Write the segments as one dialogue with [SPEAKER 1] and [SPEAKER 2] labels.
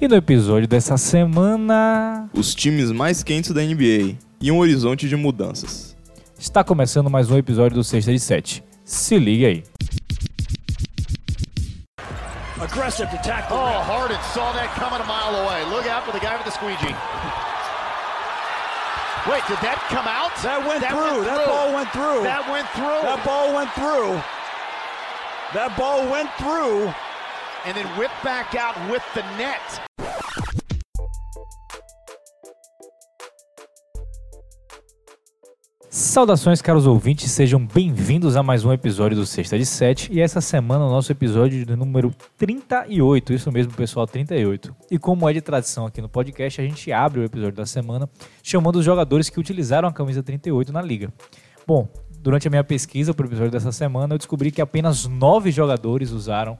[SPEAKER 1] E no episódio dessa semana
[SPEAKER 2] Os times mais quentes da NBA e um horizonte de mudanças.
[SPEAKER 1] está começando mais um episódio do Sexta de Sete. Se liga aí.
[SPEAKER 3] Aggressive to tackle.
[SPEAKER 4] Oh, Harden saw that coming a mile away. Look out for the guy with the squeegee. Wait, did that come out?
[SPEAKER 3] That went
[SPEAKER 4] That
[SPEAKER 3] through.
[SPEAKER 4] went
[SPEAKER 3] That
[SPEAKER 4] through.
[SPEAKER 3] ball went through.
[SPEAKER 4] That went through.
[SPEAKER 3] That ball went through. That ball went through.
[SPEAKER 4] and then whipped back out with the net.
[SPEAKER 1] Saudações, caros ouvintes, sejam bem-vindos a mais um episódio do Sexta de Sete. E essa semana o nosso episódio de número 38, isso mesmo, pessoal, 38. E como é de tradição aqui no podcast, a gente abre o episódio da semana chamando os jogadores que utilizaram a camisa 38 na liga. Bom, durante a minha pesquisa para o episódio dessa semana, eu descobri que apenas nove jogadores usaram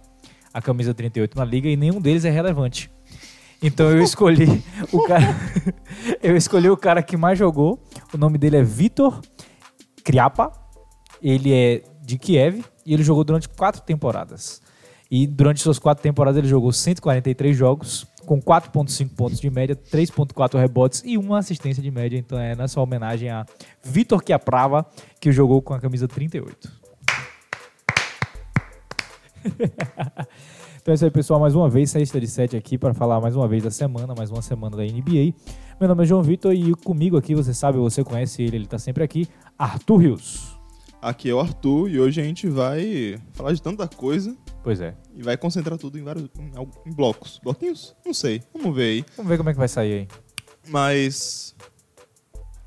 [SPEAKER 1] a camisa 38 na liga e nenhum deles é relevante. Então eu escolhi o cara. eu escolhi o cara que mais jogou. O nome dele é Vitor Kriapa. Ele é de Kiev e ele jogou durante quatro temporadas. E durante suas quatro temporadas ele jogou 143 jogos, com 4,5 pontos de média, 3,4 rebotes e uma assistência de média. Então é nessa homenagem a Vitor Chiaprava, que jogou com a camisa 38. Então é isso aí, pessoal. Mais uma vez, sexta de sete aqui para falar mais uma vez da semana, mais uma semana da NBA. Meu nome é João Vitor e comigo aqui, você sabe, você conhece ele, ele tá sempre aqui, Arthur Rios.
[SPEAKER 2] Aqui é o Arthur e hoje a gente vai falar de tanta coisa
[SPEAKER 1] Pois é.
[SPEAKER 2] e vai concentrar tudo em vários em, em blocos. Bloquinhos? Não sei. Vamos ver aí.
[SPEAKER 1] Vamos ver como é que vai sair aí.
[SPEAKER 2] Mas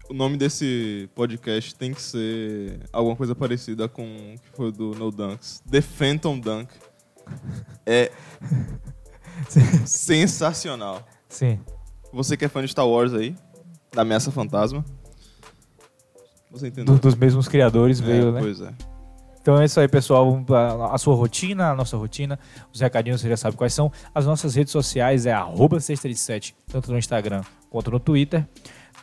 [SPEAKER 2] o nome desse podcast tem que ser alguma coisa parecida com o que foi do No Dunks. The Phantom Dunk. É sensacional.
[SPEAKER 1] Sim.
[SPEAKER 2] Você que é fã de Star Wars aí, da Ameaça Fantasma. Você entendeu?
[SPEAKER 1] Do- dos mesmos criadores veio,
[SPEAKER 2] É,
[SPEAKER 1] né?
[SPEAKER 2] Pois é.
[SPEAKER 1] Então é isso aí, pessoal. A sua rotina, a nossa rotina, os recadinhos você já sabe quais são. As nossas redes sociais é arroba sexta de sete, tanto no Instagram quanto no Twitter.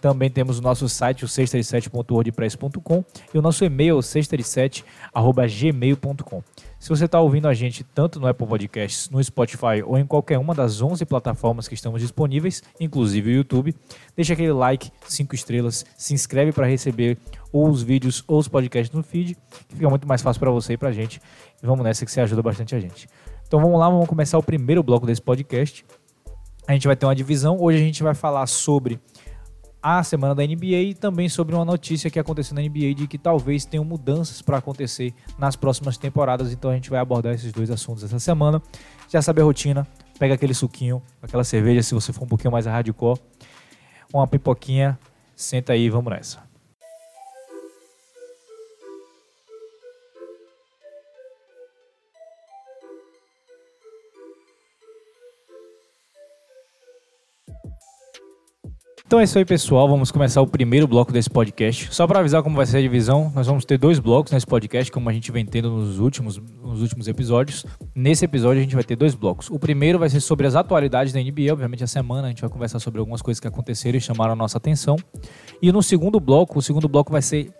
[SPEAKER 1] Também temos o nosso site, o sexta-de-sete.wordpress.com e o nosso e-mail, sexta-de-sete.gmail.com. Se você está ouvindo a gente tanto no Apple Podcasts, no Spotify ou em qualquer uma das 11 plataformas que estamos disponíveis, inclusive o YouTube, deixa aquele like, 5 estrelas, se inscreve para receber ou os vídeos ou os podcasts no feed, que fica muito mais fácil para você e para a gente. E vamos nessa que você ajuda bastante a gente. Então vamos lá, vamos começar o primeiro bloco desse podcast. A gente vai ter uma divisão. Hoje a gente vai falar sobre a semana da NBA e também sobre uma notícia que aconteceu na NBA de que talvez tenham mudanças para acontecer nas próximas temporadas. Então a gente vai abordar esses dois assuntos essa semana. Já sabe a rotina, pega aquele suquinho, aquela cerveja, se você for um pouquinho mais hardcore, uma pipoquinha, senta aí vamos nessa. Então é isso aí, pessoal. Vamos começar o primeiro bloco desse podcast. Só para avisar como vai ser a divisão, nós vamos ter dois blocos nesse podcast, como a gente vem tendo nos últimos, nos últimos episódios. Nesse episódio, a gente vai ter dois blocos. O primeiro vai ser sobre as atualidades da NBA, obviamente a semana. A gente vai conversar sobre algumas coisas que aconteceram e chamaram a nossa atenção. E no segundo bloco, o segundo bloco vai ser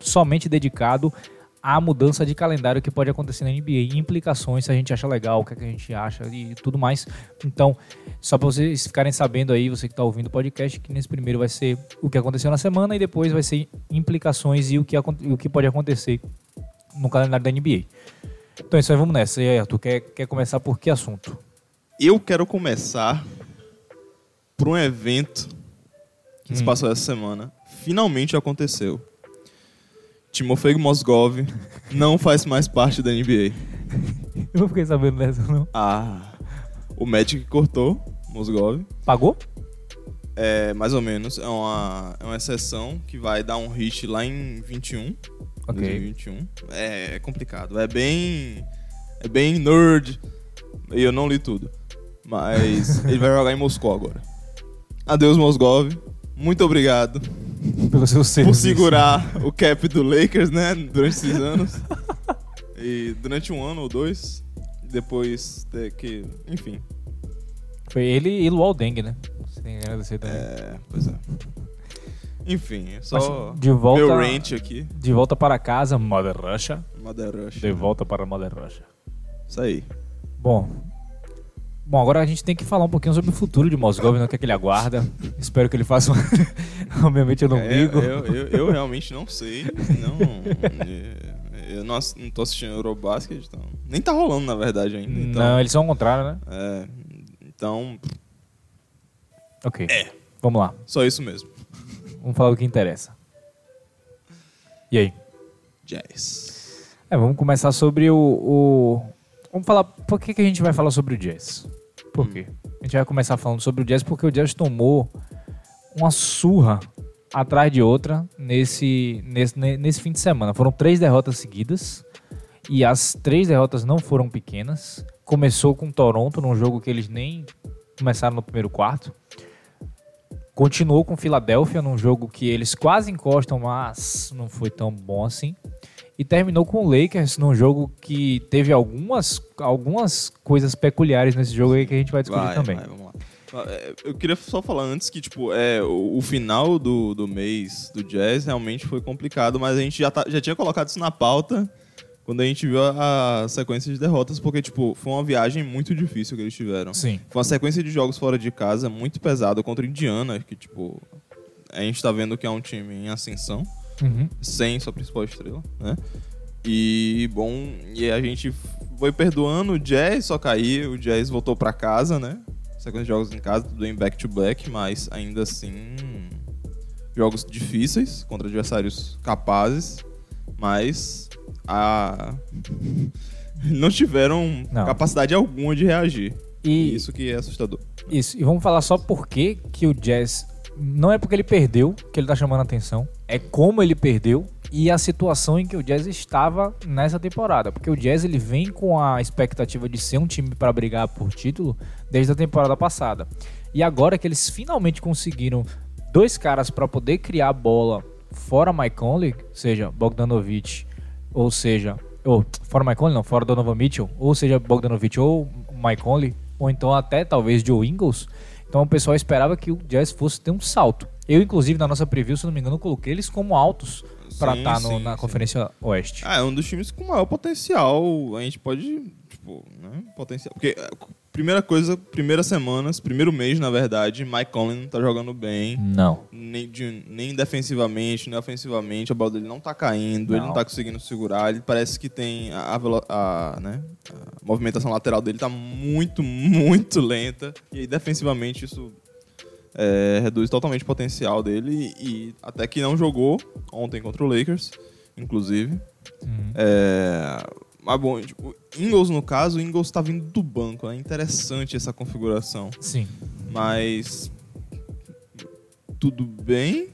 [SPEAKER 1] somente dedicado à mudança de calendário que pode acontecer na NBA implicações, se a gente acha legal, o que, é que a gente acha e tudo mais. Então, só para vocês ficarem sabendo aí, você que está ouvindo o podcast, que nesse primeiro vai ser o que aconteceu na semana e depois vai ser implicações e o que, o que pode acontecer no calendário da NBA. Então é isso aí, vamos nessa. E aí, Arthur, quer, quer começar por que assunto?
[SPEAKER 2] Eu quero começar por um evento que se passou essa semana. Finalmente aconteceu. Timofey Mozgov não faz mais parte da NBA.
[SPEAKER 1] Eu não fiquei sabendo dessa, não.
[SPEAKER 2] Ah, o Magic cortou Mozgov.
[SPEAKER 1] Pagou?
[SPEAKER 2] É, mais ou menos. É uma, é uma exceção que vai dar um hit lá em 21.
[SPEAKER 1] Ok.
[SPEAKER 2] 2021. É, é complicado. É bem. É bem nerd. E eu não li tudo. Mas ele vai jogar em Moscou agora. Adeus, Mosgov. Muito obrigado
[SPEAKER 1] Pelo seu
[SPEAKER 2] por
[SPEAKER 1] serviço.
[SPEAKER 2] segurar o cap do Lakers, né? Durante esses anos. E durante um ano ou dois. Depois ter que. Enfim.
[SPEAKER 1] Foi ele e Luol Deng, né? Você tem que agradecer também.
[SPEAKER 2] É. Pois é. Enfim, é só.
[SPEAKER 1] Mas de volta-
[SPEAKER 2] Meu rant aqui.
[SPEAKER 1] De volta para casa, Mother Russia.
[SPEAKER 2] Mother Rush.
[SPEAKER 1] De volta para Mother Russia.
[SPEAKER 2] Isso aí.
[SPEAKER 1] Bom, Bom, agora a gente tem que falar um pouquinho sobre o futuro de Mosgov, né? O que é que ele aguarda. Espero que ele faça um... Obviamente eu não
[SPEAKER 2] É,
[SPEAKER 1] ligo.
[SPEAKER 2] eu, eu, eu realmente não sei. Não, é, eu não, não tô assistindo Eurobasket, então. Nem tá rolando, na verdade, ainda. Então,
[SPEAKER 1] Não, eles são ao contrário, né?
[SPEAKER 2] é, então,
[SPEAKER 1] Ok. Vamos lá.
[SPEAKER 2] só isso mesmo.
[SPEAKER 1] Vamos falar do que interessa. E aí?
[SPEAKER 2] Jazz.
[SPEAKER 1] É, vamos começar sobre o, o- Vamos falar. Por que, que a gente vai falar sobre o Jazz? Por quê? A gente vai começar falando sobre o Jazz porque o Jazz tomou uma surra atrás de outra nesse, nesse, ne- nesse fim de semana. Foram três derrotas seguidas e as três derrotas não foram pequenas. Começou com Toronto num jogo que eles nem começaram no primeiro quarto. Continuou com Filadélfia num jogo que eles quase encostam, mas não foi tão bom assim. E terminou com o Lakers num jogo que teve algumas, algumas coisas peculiares nesse jogo aí que a gente vai discutir
[SPEAKER 2] Vai,
[SPEAKER 1] também.
[SPEAKER 2] vai, vamos lá. É, Eu queria só falar antes que, tipo, é, o, o final do, do mês do Jazz realmente foi complicado, mas a gente já, tá- já tinha colocado isso na pauta quando a gente viu a, a sequência de derrotas, porque, tipo, foi uma viagem muito difícil que eles tiveram.
[SPEAKER 1] Sim.
[SPEAKER 2] Foi uma sequência de jogos fora de casa muito pesada contra o Indiana, que, tipo, a gente tá vendo que é um time em ascensão
[SPEAKER 1] Uhum.
[SPEAKER 2] sem sua principal estrela, né? E bom, e a gente foi perdoando o Jazz, só caiu, o Jazz voltou pra casa, né? Sequência de jogos em casa, tudo em back to back, mas ainda assim jogos difíceis contra adversários capazes, mas a não tiveram
[SPEAKER 1] Não.
[SPEAKER 2] capacidade alguma de reagir.
[SPEAKER 1] E
[SPEAKER 2] Isso que é assustador.
[SPEAKER 1] Isso, e vamos falar só por que que o Jazz. Não é porque ele perdeu que ele tá chamando a atenção, é como ele perdeu e a situação em que o Jazz estava nessa temporada. Porque o Jazz ele vem com a expectativa de ser um time para brigar por título desde a temporada passada. E agora que eles finalmente conseguiram dois caras para poder criar a bola fora Mike Conley, seja Bogdanovich, ou seja, ou fora Mike Conley, não, fora Donovan Mitchell, ou seja Bogdanovich ou Mike Conley, ou então até talvez Joe Ingles. Então o pessoal esperava que o Jazz fosse ter um salto. Eu, inclusive, na nossa preview, se não me engano, coloquei eles como altos para estar
[SPEAKER 2] sim,
[SPEAKER 1] na
[SPEAKER 2] sim.
[SPEAKER 1] Conferência Oeste.
[SPEAKER 2] Ah, é um dos times com maior potencial. A gente pode, tipo, né? Potencial. Porque, primeira coisa, primeiras semanas, primeiro mês, na verdade, Mike Conley não tá jogando bem.
[SPEAKER 1] Não.
[SPEAKER 2] Nem, de- nem defensivamente, nem ofensivamente. A bola dele não tá caindo, ele
[SPEAKER 1] Não.
[SPEAKER 2] não tá conseguindo segurar. Ele parece que tem a, a a, né, a movimentação lateral dele tá muito, muito lenta. E aí, defensivamente, isso é, reduz totalmente o potencial dele. E até que não jogou ontem contra o Lakers, inclusive.
[SPEAKER 1] Uhum.
[SPEAKER 2] É, mas bom, tipo, Ingles no caso, o Ingles tá vindo do banco. É interessante essa configuração.
[SPEAKER 1] Sim.
[SPEAKER 2] Mas tudo bem.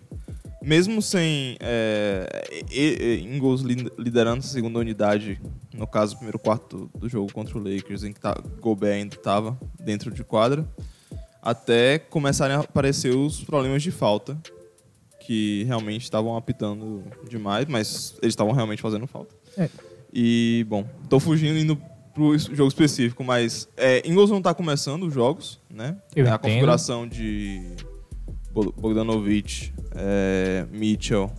[SPEAKER 2] Mesmo sem é, Ingles li- liderando essa segunda unidade, no caso, o primeiro quarto do jogo contra o Lakers, em que tá, Gobert ainda estava dentro de quadra, até começarem a aparecer os problemas de falta, que realmente estavam apitando demais, mas eles estavam realmente fazendo falta.
[SPEAKER 1] É.
[SPEAKER 2] E, bom, tô fugindo indo pro jogo específico, mas é, Ingles não tá começando os jogos, né?
[SPEAKER 1] Eu
[SPEAKER 2] é a configuração de Bo- Bogdanovich, é, Mitchell,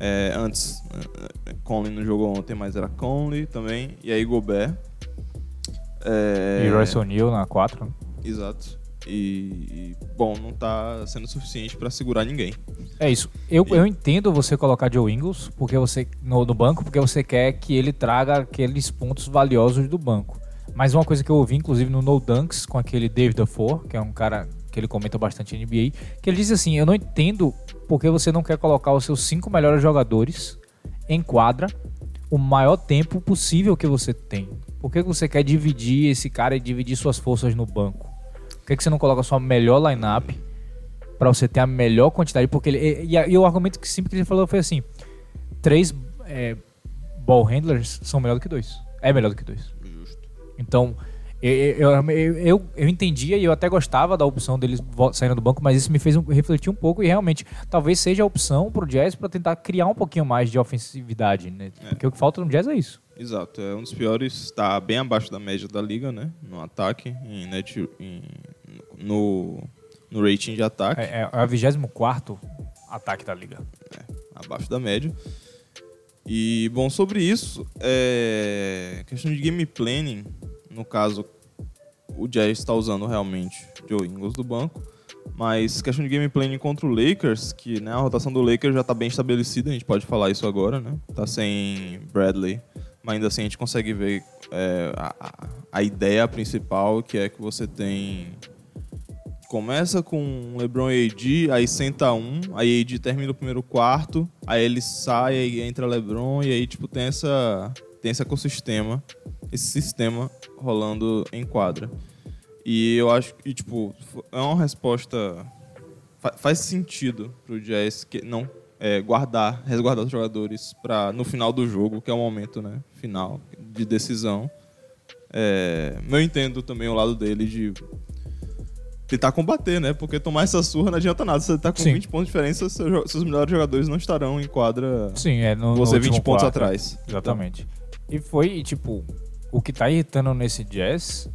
[SPEAKER 2] é, antes é, Conley não jogou ontem, mas era Conley também, e aí Gobert. É,
[SPEAKER 1] E Royce O'Neal na 4. né?
[SPEAKER 2] Exato. E, e, bom, não tá sendo suficiente pra segurar ninguém.
[SPEAKER 1] É isso. Eu, eu entendo você colocar Joe Ingles porque você, no, no banco porque você quer que ele traga aqueles pontos valiosos do banco. Mas uma coisa que eu ouvi, inclusive, no No Dunks, com aquele David Dufour, que é um cara que ele comenta bastante NBA, que ele diz assim, eu não entendo porque você não quer colocar os seus cinco melhores jogadores em quadra o maior tempo possível que você tem. Por que você quer dividir esse cara e dividir suas forças no banco? Por que que você não coloca a sua melhor lineup Pra você ter a melhor quantidade, porque ele. E, e- e o argumento que sempre que ele falou foi assim: três é, ball handlers são melhor do que dois. É melhor do que dois.
[SPEAKER 2] Justo.
[SPEAKER 1] Então, eu, eu, eu, eu, entendia e eu até gostava da opção deles saindo do banco, mas isso me fez refletir um pouco e realmente talvez seja a opção pro Jazz pra tentar criar um pouquinho mais de ofensividade, né? Porque o que falta no Jazz é isso.
[SPEAKER 2] Exato, é um dos piores, está bem abaixo da média da liga, né? No ataque, em net, em- no, no rating de ataque,
[SPEAKER 1] É, é, é o 24 ataque da liga.
[SPEAKER 2] abaixo da média. E, bom, sobre isso, é, questão de game planning, no caso, o Jazz está usando realmente Joe Ingles do banco. Mas questão de gameplay contra o Lakers, que né, a rotação do Lakers já está bem estabelecida, a gente pode falar isso agora, né? Tá sem Bradley, mas ainda assim a gente consegue ver é, a, a ideia principal, que é que você tem começa com LeBron e AD, aí senta um, aí AD termina o primeiro quarto, aí ele sai, aí entra LeBron e aí tipo tem essa tem esse ecossistema, esse sistema rolando em quadra. E eu acho que tipo é uma resposta fa faz sentido pro Jazz que não é, guardar, resguardar os jogadores para no final do jogo, que é o momento, né, final de decisão. É, eu entendo também o lado dele de tentar combater, né? Porque tomar essa surra não adianta nada. Você tá com
[SPEAKER 1] Sim.
[SPEAKER 2] 20 pontos de diferença, seus, seus melhores jogadores não estarão em quadra.
[SPEAKER 1] Sim, é no,
[SPEAKER 2] Você
[SPEAKER 1] no
[SPEAKER 2] 20
[SPEAKER 1] último
[SPEAKER 2] pontos
[SPEAKER 1] quarto.
[SPEAKER 2] atrás.
[SPEAKER 1] Exatamente. E foi, tipo, o que tá irritando nesse Jazz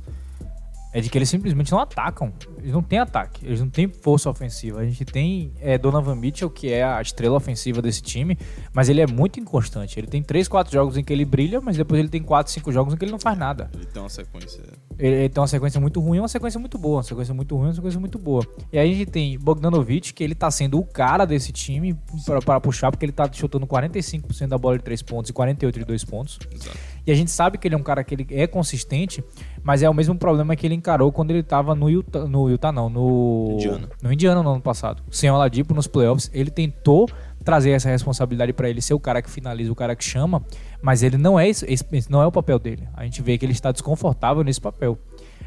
[SPEAKER 1] é de que eles simplesmente não atacam. Eles não têm ataque, eles não têm força ofensiva. A gente tem é, Donovan Mitchell, que é a estrela ofensiva desse time, mas ele é muito inconstante. Ele tem 3, 4 jogos em que ele brilha, mas depois ele tem 4, 5 jogos em que ele não faz nada.
[SPEAKER 2] Ele tem uma sequência.
[SPEAKER 1] Ele, ele tem uma sequência muito ruim e uma sequência muito boa. Uma sequência muito ruim uma sequência muito boa. E aí a gente tem Bogdanovic, que ele tá sendo o cara desse time para puxar, porque ele tá chutando 45% da bola de 3 pontos e 48% de 2 pontos.
[SPEAKER 2] Exato.
[SPEAKER 1] E a gente sabe que ele é um cara que ele é consistente, mas é o mesmo problema que ele encarou quando ele tava no Utah, no Utah não, no
[SPEAKER 2] Indiana.
[SPEAKER 1] no Indiana no ano passado. Sem o Oladipo nos playoffs, ele tentou trazer essa responsabilidade pra ele ser o cara que finaliza, o cara que chama, mas ele não é esse, esse- esse não é o papel dele. A gente vê que ele está desconfortável nesse papel.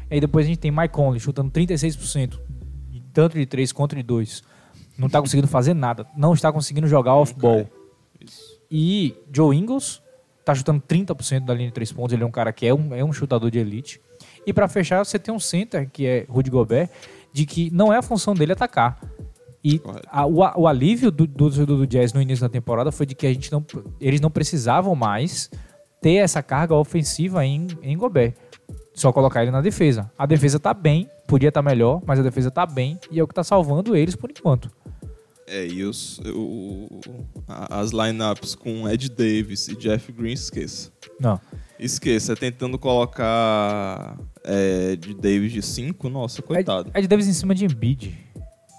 [SPEAKER 1] E aí depois a gente tem Mike Conley chutando 36%, tanto de 3 quanto de 2. Não tá conseguindo fazer nada, não está conseguindo jogar off-ball.
[SPEAKER 2] Isso.
[SPEAKER 1] E Joe Ingles tá chutando 30% da linha de 3 pontos. Ele é um cara que é um, é um chutador de elite. E pra fechar, você tem um center, que é Rudy Gobert, de que não é a função dele atacar. E a- o, o alívio do, do, do, Jazz no início da temporada foi de que a gente não, eles não precisavam mais ter essa carga ofensiva em, em Gobert. Só colocar ele na defesa. A defesa tá bem, podia estar melhor, mas a defesa tá bem e é o que tá salvando eles por enquanto.
[SPEAKER 2] É, e os, o- as lineups com Ed Davis e Jeff Green, esqueça.
[SPEAKER 1] Não.
[SPEAKER 2] Esqueça, é tentando colocar é, de Davis de 5, nossa, coitado.
[SPEAKER 1] Ed, Ed Davis em cima de Embiid.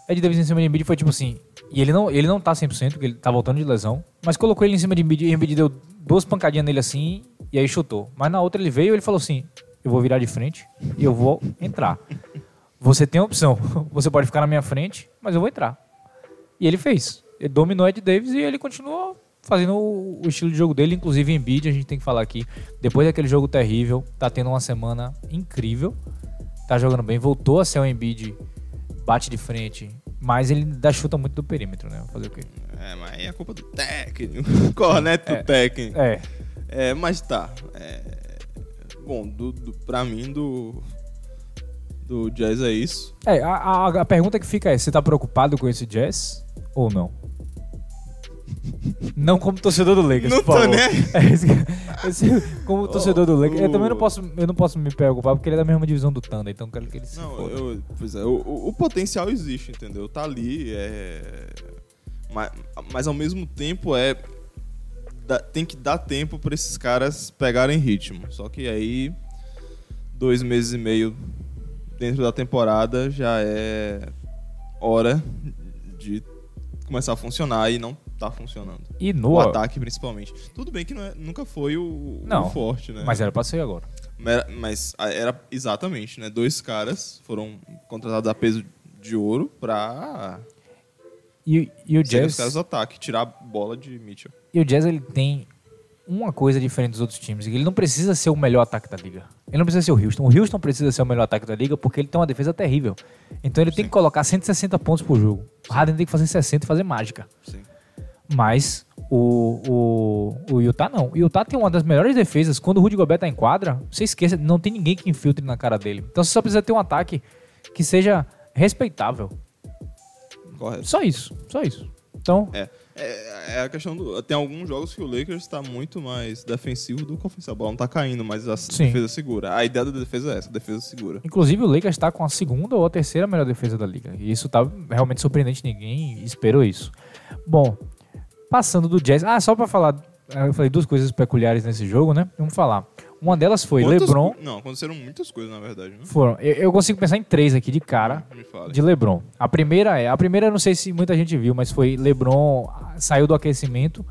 [SPEAKER 1] Ed Davis em cima de Embiid foi tipo assim. E ele não, ele não tá 100%, porque ele tá voltando de lesão. Mas colocou ele em cima de Embiid e Embiid deu duas pancadinhas nele assim e aí chutou. Mas na outra ele veio e ele falou assim: Eu vou virar de frente e eu vou entrar. Você tem a opção. Você pode ficar na minha frente, mas eu vou entrar. E ele fez. Ele dominou Ed Davis e ele continuou fazendo o, o estilo de jogo dele. Inclusive Embiid, a gente tem que falar aqui. Depois daquele jogo terrível, tá tendo uma semana incrível. Tá jogando bem. Voltou a ser o Embiid bate de frente, mas ele dá chuta muito do perímetro, né? Fazer o quê?
[SPEAKER 2] É, mas aí é culpa do técnico. Corneto do técnico.
[SPEAKER 1] É,
[SPEAKER 2] É, mas tá. É, bom, do, do, pra mim, do, do Jazz é isso.
[SPEAKER 1] é a, a, a pergunta que fica é: você tá preocupado com esse Jazz ou não? Não como torcedor do Lakers,
[SPEAKER 2] Não
[SPEAKER 1] por
[SPEAKER 2] tô
[SPEAKER 1] favor.
[SPEAKER 2] aí.
[SPEAKER 1] É esse que- esse- como torcedor do Lakers, eu também não
[SPEAKER 2] o-
[SPEAKER 1] posso, eu não posso me preocupar porque ele é da mesma divisão do Thunder, então eu quero que ele se
[SPEAKER 2] Não,
[SPEAKER 1] foda.
[SPEAKER 2] eu, pois é, o, o- o potencial existe, entendeu? Tá ali, é. Mas, mas ao mesmo tempo é. dá- tem que dar tempo pra esses caras pegarem ritmo. Só que aí, dois meses e meio dentro da temporada já é hora de começar a funcionar e não tá funcionando.
[SPEAKER 1] E no
[SPEAKER 2] O ataque, principalmente. Tudo bem que é- nunca foi o, o
[SPEAKER 1] Não,
[SPEAKER 2] forte, né?
[SPEAKER 1] Mas era pra ser agora.
[SPEAKER 2] Mas- Mas a- era exatamente, né? Dois caras foram contratados a peso de ouro pra
[SPEAKER 1] E, e o Jazz.
[SPEAKER 2] os caras do ataque, tirar a bola de Mitchell.
[SPEAKER 1] E o Jazz ele tem uma coisa diferente dos outros times. Ele não precisa ser o melhor ataque da liga. Ele não precisa ser o Houston. O Houston precisa ser o melhor ataque da liga porque ele tem uma defesa terrível. Então ele tem que colocar 160 pontos por jogo. O Harden tem que fazer 60 e fazer mágica.
[SPEAKER 2] Sim.
[SPEAKER 1] Mas o, o, o Utah não. O Utah tem uma das melhores defesas. Quando o Rudy Gobert tá em quadra, você esqueça, não tem ninguém que infiltre na cara dele. Então você só precisa ter um ataque que seja respeitável.
[SPEAKER 2] Correto.
[SPEAKER 1] Só isso. Só isso. Então,
[SPEAKER 2] É, é, é a questão do. Tem alguns jogos que o Lakers tá muito mais defensivo do que ofensivo. A bola não tá caindo, mas a
[SPEAKER 1] Sim.
[SPEAKER 2] defesa segura. A ideia da defesa é essa, a defesa segura.
[SPEAKER 1] Inclusive, o Lakers está com a segunda ou a terceira melhor defesa da liga. E isso tá realmente surpreendente. Ninguém esperou isso. Bom, passando do Jazz. Ah, só pra falar. Eu falei duas coisas peculiares nesse jogo, né? Vamos falar. Uma delas foi
[SPEAKER 2] Quantas
[SPEAKER 1] LeBron.
[SPEAKER 2] Não, aconteceram muitas coisas, na verdade, né?
[SPEAKER 1] Foram. Eu, eu consigo pensar em três aqui de cara
[SPEAKER 2] fala.
[SPEAKER 1] de LeBron. A primeira é. A primeira eu não sei se muita gente viu, mas foi LeBron ah, saiu do aquecimento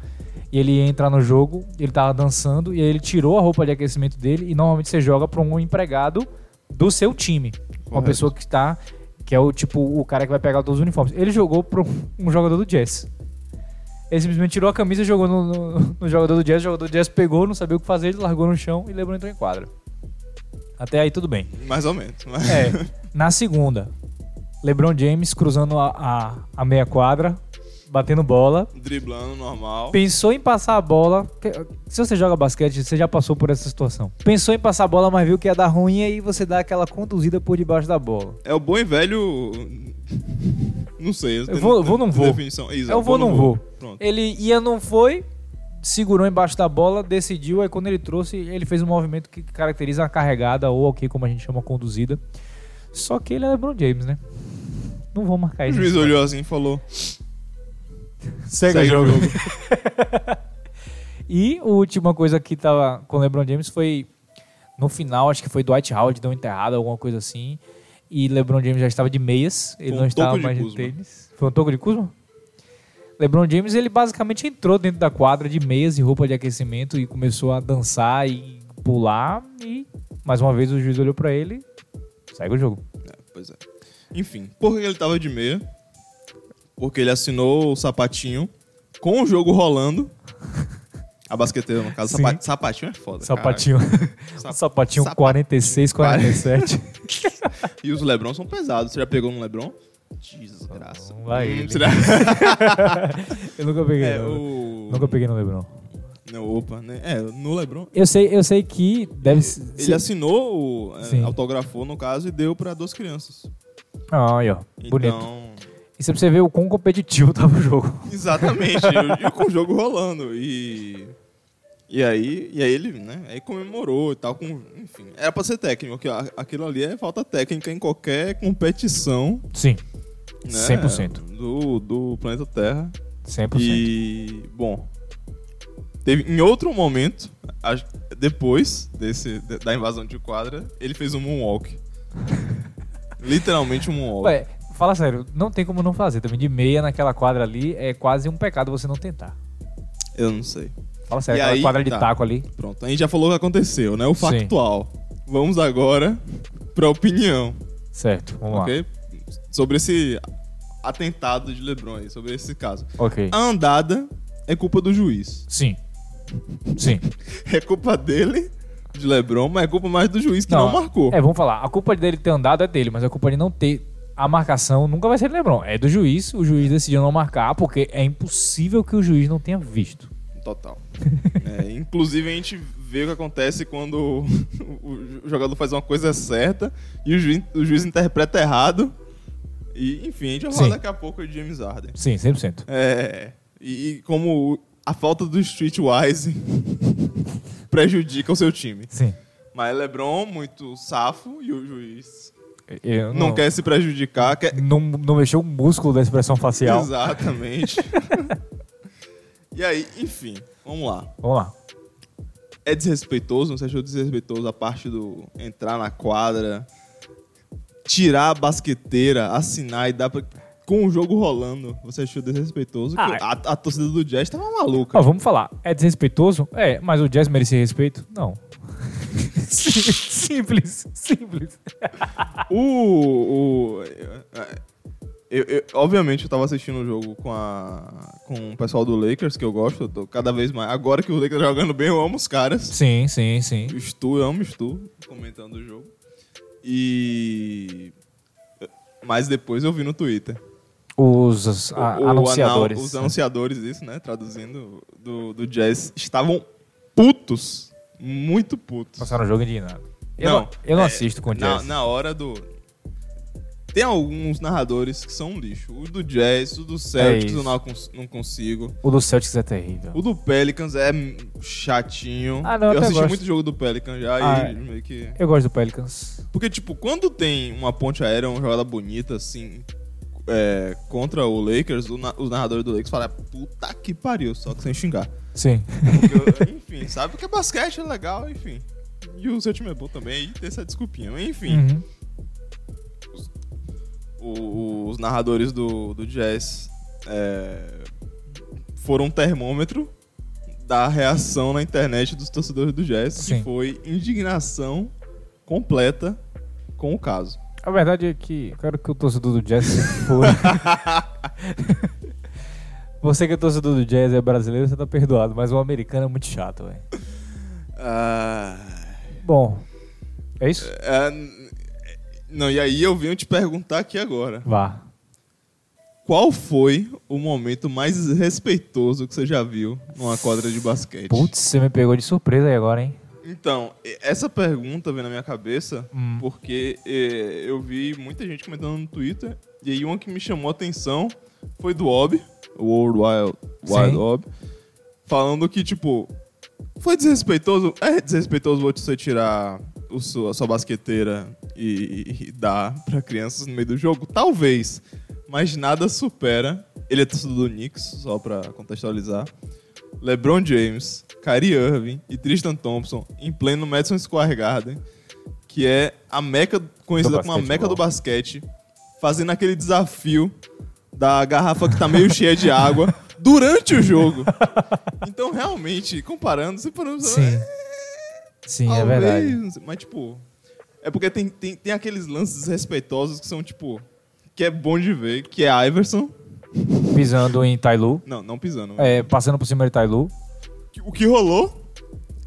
[SPEAKER 1] e ele ia entrar no jogo, ele tava dançando e aí ele tirou a roupa de aquecimento dele e normalmente você joga pra um empregado do seu time. Uma
[SPEAKER 2] Correto.
[SPEAKER 1] pessoa que está. Que é o tipo o cara que vai pegar todos os uniformes. Ele jogou pra um, um jogador do Jazz. Ele simplesmente tirou a camisa e jogou no, no- no jogador do Jazz. O jogador do Jazz pegou, não sabia o que fazer, ele largou no chão e LeBron entrou em quadra. Até aí tudo bem.
[SPEAKER 2] Mais ou menos. Mas...
[SPEAKER 1] É, na segunda, LeBron James cruzando a, a, a meia quadra, batendo bola.
[SPEAKER 2] Driblando normal.
[SPEAKER 1] Pensou em passar a bola. Se você joga basquete, você já passou por essa situação. Pensou em passar a bola, mas viu que ia dar ruim e aí você dá aquela conduzida por debaixo da bola.
[SPEAKER 2] É o bom e velho. Não sei.
[SPEAKER 1] Eu vou- vou, não vou.
[SPEAKER 2] Definição. Isso,
[SPEAKER 1] Eu vou, não vou.
[SPEAKER 2] Pronto.
[SPEAKER 1] Ele ia, não foi, segurou embaixo da bola, decidiu, aí quando ele trouxe, ele fez um movimento que caracteriza a carregada, ou aqui como a gente chama, conduzida. Só que ele é LeBron James, né? Não vou marcar
[SPEAKER 2] O
[SPEAKER 1] isso.
[SPEAKER 2] juiz olhou assim e falou:
[SPEAKER 1] Segue, o jogo. e a última coisa que tava com o LeBron James foi no final, acho que foi Dwight Howard deu uma enterrada, alguma coisa assim. E LeBron James já estava de meias, ele
[SPEAKER 2] um
[SPEAKER 1] não estava
[SPEAKER 2] de
[SPEAKER 1] mais de
[SPEAKER 2] Kuzma.
[SPEAKER 1] tênis. Foi um toco de Kuzma? LeBron James, ele basicamente entrou dentro da quadra de meias e roupa de aquecimento e começou a dançar e pular e mais uma vez o juiz olhou pra ele, segue o jogo.
[SPEAKER 2] É, pois é. Enfim, por que ele tava de meia? Porque ele assinou o sapatinho com o jogo rolando. A basqueteira, no caso. Sapatinho é foda.
[SPEAKER 1] Sapatinho,
[SPEAKER 2] Sap-
[SPEAKER 1] sapatinho
[SPEAKER 2] Sapa-
[SPEAKER 1] 46, 47.
[SPEAKER 2] cara. E os Lebrons são pesados. Você já pegou no Lebron? Desgraça.
[SPEAKER 1] Não vai ele.
[SPEAKER 2] será-
[SPEAKER 1] Eu nunca peguei.
[SPEAKER 2] É, o...
[SPEAKER 1] Nunca peguei no LeBron.
[SPEAKER 2] Não, opa, né? É, no Lebron.
[SPEAKER 1] Eu sei, eu sei que deve ser.
[SPEAKER 2] Ele assinou, o- é, autografou no caso, e deu pra duas crianças.
[SPEAKER 1] Ah, aí, ó.
[SPEAKER 2] Então,
[SPEAKER 1] Bonito. Isso é pra você ver o quão competitivo tava o jogo.
[SPEAKER 2] Exatamente. e, com o jogo rolando. E. E aí, e aí ele, né? Aí comemorou e tal. Com, enfim, era pra ser técnico. Aquilo ali é falta técnica em qualquer competição.
[SPEAKER 1] Sim.
[SPEAKER 2] Né,
[SPEAKER 1] 100%.
[SPEAKER 2] Do, do planeta Terra.
[SPEAKER 1] 100%.
[SPEAKER 2] E. Bom. Teve, em outro momento, depois desse, da invasão de quadra, ele fez um moonwalk. Literalmente um moonwalk.
[SPEAKER 1] Ué, fala sério, não tem como não fazer. Também de meia naquela quadra ali é quase um pecado você não tentar.
[SPEAKER 2] Eu não sei.
[SPEAKER 1] Fala sério,
[SPEAKER 2] E
[SPEAKER 1] aquela
[SPEAKER 2] aí,
[SPEAKER 1] quadra de
[SPEAKER 2] tá.
[SPEAKER 1] taco ali.
[SPEAKER 2] Pronto, a gente já falou o que aconteceu, né? O
[SPEAKER 1] Sim.
[SPEAKER 2] factual. Vamos agora pra opinião,
[SPEAKER 1] Certo, vamos
[SPEAKER 2] ok? Sobre esse atentado de LeBron aí, sobre esse caso.
[SPEAKER 1] lá. Ok.
[SPEAKER 2] A andada é culpa do juiz.
[SPEAKER 1] Sim. Sim.
[SPEAKER 2] É culpa dele, de LeBron, mas é culpa mais do juiz que não, marcou.
[SPEAKER 1] É, vamos falar. A culpa dele ter andado é dele, mas a culpa de não ter a marcação nunca vai ser do LeBron. É do juiz. O juiz decidiu não marcar porque é impossível que o juiz não tenha visto.
[SPEAKER 2] Total. É, inclusive, a gente vê o que acontece quando o, jogador faz uma coisa certa e o juiz, o juiz interpreta errado. E, enfim, a gente vai falar
[SPEAKER 1] Sim.
[SPEAKER 2] daqui a pouco de James Harden.
[SPEAKER 1] Sim, 100%.
[SPEAKER 2] É, e, e como a falta do streetwise prejudica o seu time.
[SPEAKER 1] Sim.
[SPEAKER 2] Mas LeBron, muito safo, e o juiz
[SPEAKER 1] Eu
[SPEAKER 2] não, quer se prejudicar. Quer...
[SPEAKER 1] Não, não mexeu o músculo da expressão facial.
[SPEAKER 2] Exatamente. e aí, enfim, vamos lá.
[SPEAKER 1] Vamos lá.
[SPEAKER 2] É desrespeitoso? Você achou desrespeitoso a parte do entrar na quadra, tirar a basqueteira, assinar e dar pra... com o jogo rolando? Você achou desrespeitoso?
[SPEAKER 1] Ah,
[SPEAKER 2] Que a, a torcida do Jazz tava maluca.
[SPEAKER 1] Ó, vamos falar. É desrespeitoso? É, mas o Jazz merecia respeito? Não. Sim- simples, simples.
[SPEAKER 2] O. o eu- eu- obviamente eu tava assistindo o jogo com, a, com o pessoal do Lakers, que eu gosto. Eu tô cada vez mais. Agora que o Lakers tá jogando bem, eu amo os caras.
[SPEAKER 1] Sim, sim, sim.
[SPEAKER 2] O Stu, eu amo o Stu, comentando o jogo. E. Mas depois eu vi no Twitter.
[SPEAKER 1] Os a-
[SPEAKER 2] o
[SPEAKER 1] anunciadores.
[SPEAKER 2] anal- os anunciadores, isso, né? Traduzindo do, do Jazz, estavam putos. Muito putos.
[SPEAKER 1] Passaram o jogo indignado. Eu não, eu não
[SPEAKER 2] é,
[SPEAKER 1] assisto com o
[SPEAKER 2] na,
[SPEAKER 1] Jazz.
[SPEAKER 2] na hora do. Tem alguns narradores que são um lixo. O do Jazz, o do Celtics
[SPEAKER 1] isso.
[SPEAKER 2] eu não, não consigo.
[SPEAKER 1] O do Celtics é terrível.
[SPEAKER 2] O do Pelicans é chatinho.
[SPEAKER 1] Ah, não, eu
[SPEAKER 2] assisti
[SPEAKER 1] gosto.
[SPEAKER 2] muito jogo do Pelicans já
[SPEAKER 1] Ah,
[SPEAKER 2] e meio que.
[SPEAKER 1] Eu gosto do Pelicans.
[SPEAKER 2] Porque, tipo, quando tem uma ponte aérea, uma jogada bonita, assim, é, contra o Lakers, o na- os narradores do Lakers falam, puta que pariu, só que sem xingar.
[SPEAKER 1] Sim.
[SPEAKER 2] Porque, enfim, sabe? Porque basquete é legal, enfim. E o seu time é bom também, e tem essa desculpinha. Mas, Enfim,
[SPEAKER 1] Uhum.
[SPEAKER 2] o- os narradores do, do Jazz é, foram um termômetro da reação na internet dos torcedores do Jazz,
[SPEAKER 1] Sim.
[SPEAKER 2] que foi indignação completa com o caso.
[SPEAKER 1] A verdade é que eu quero que o torcedor do Jazz se foda. Você que é torcedor do Jazz é brasileiro, você tá perdoado, mas o americano é muito chato, velho.
[SPEAKER 2] Ah,
[SPEAKER 1] Bom, é isso?
[SPEAKER 2] é, não, e aí eu venho te perguntar aqui agora.
[SPEAKER 1] Vá.
[SPEAKER 2] Qual foi o momento mais desrespeitoso que você já viu numa quadra de basquete?
[SPEAKER 1] Putz, você me pegou de surpresa aí agora, hein?
[SPEAKER 2] Então, essa pergunta veio na minha cabeça
[SPEAKER 1] Hum.
[SPEAKER 2] porque eh, eu vi muita gente comentando no Twitter e aí uma que me chamou a atenção foi do Ob, o World Wild, Wild
[SPEAKER 1] Sim.
[SPEAKER 2] Ob, falando que, tipo, foi desrespeitoso. É desrespeitoso você tirar o sua, a sua basqueteira e, e dar pra crianças no meio do jogo? Talvez, mas nada supera. Ele é torcedor do Knicks, só pra contextualizar. LeBron James, Kyrie Irving e Tristan Thompson em pleno Madison Square Garden, que é a meca conhecida como a meca do basquete, fazendo aquele desafio da garrafa que tá meio cheia de água durante o jogo. Então, realmente, comparando, você parou
[SPEAKER 1] Sim. Sim, é
[SPEAKER 2] Talvez,
[SPEAKER 1] verdade.
[SPEAKER 2] não sei, Mas, tipo. É porque tem, tem, tem aqueles lances desrespeitosos que são, tipo. Que é bom de ver, que é Iverson.
[SPEAKER 1] Pisando em Tailu.
[SPEAKER 2] Não, não pisando.
[SPEAKER 1] É, passando por cima de Tailu.
[SPEAKER 2] O que rolou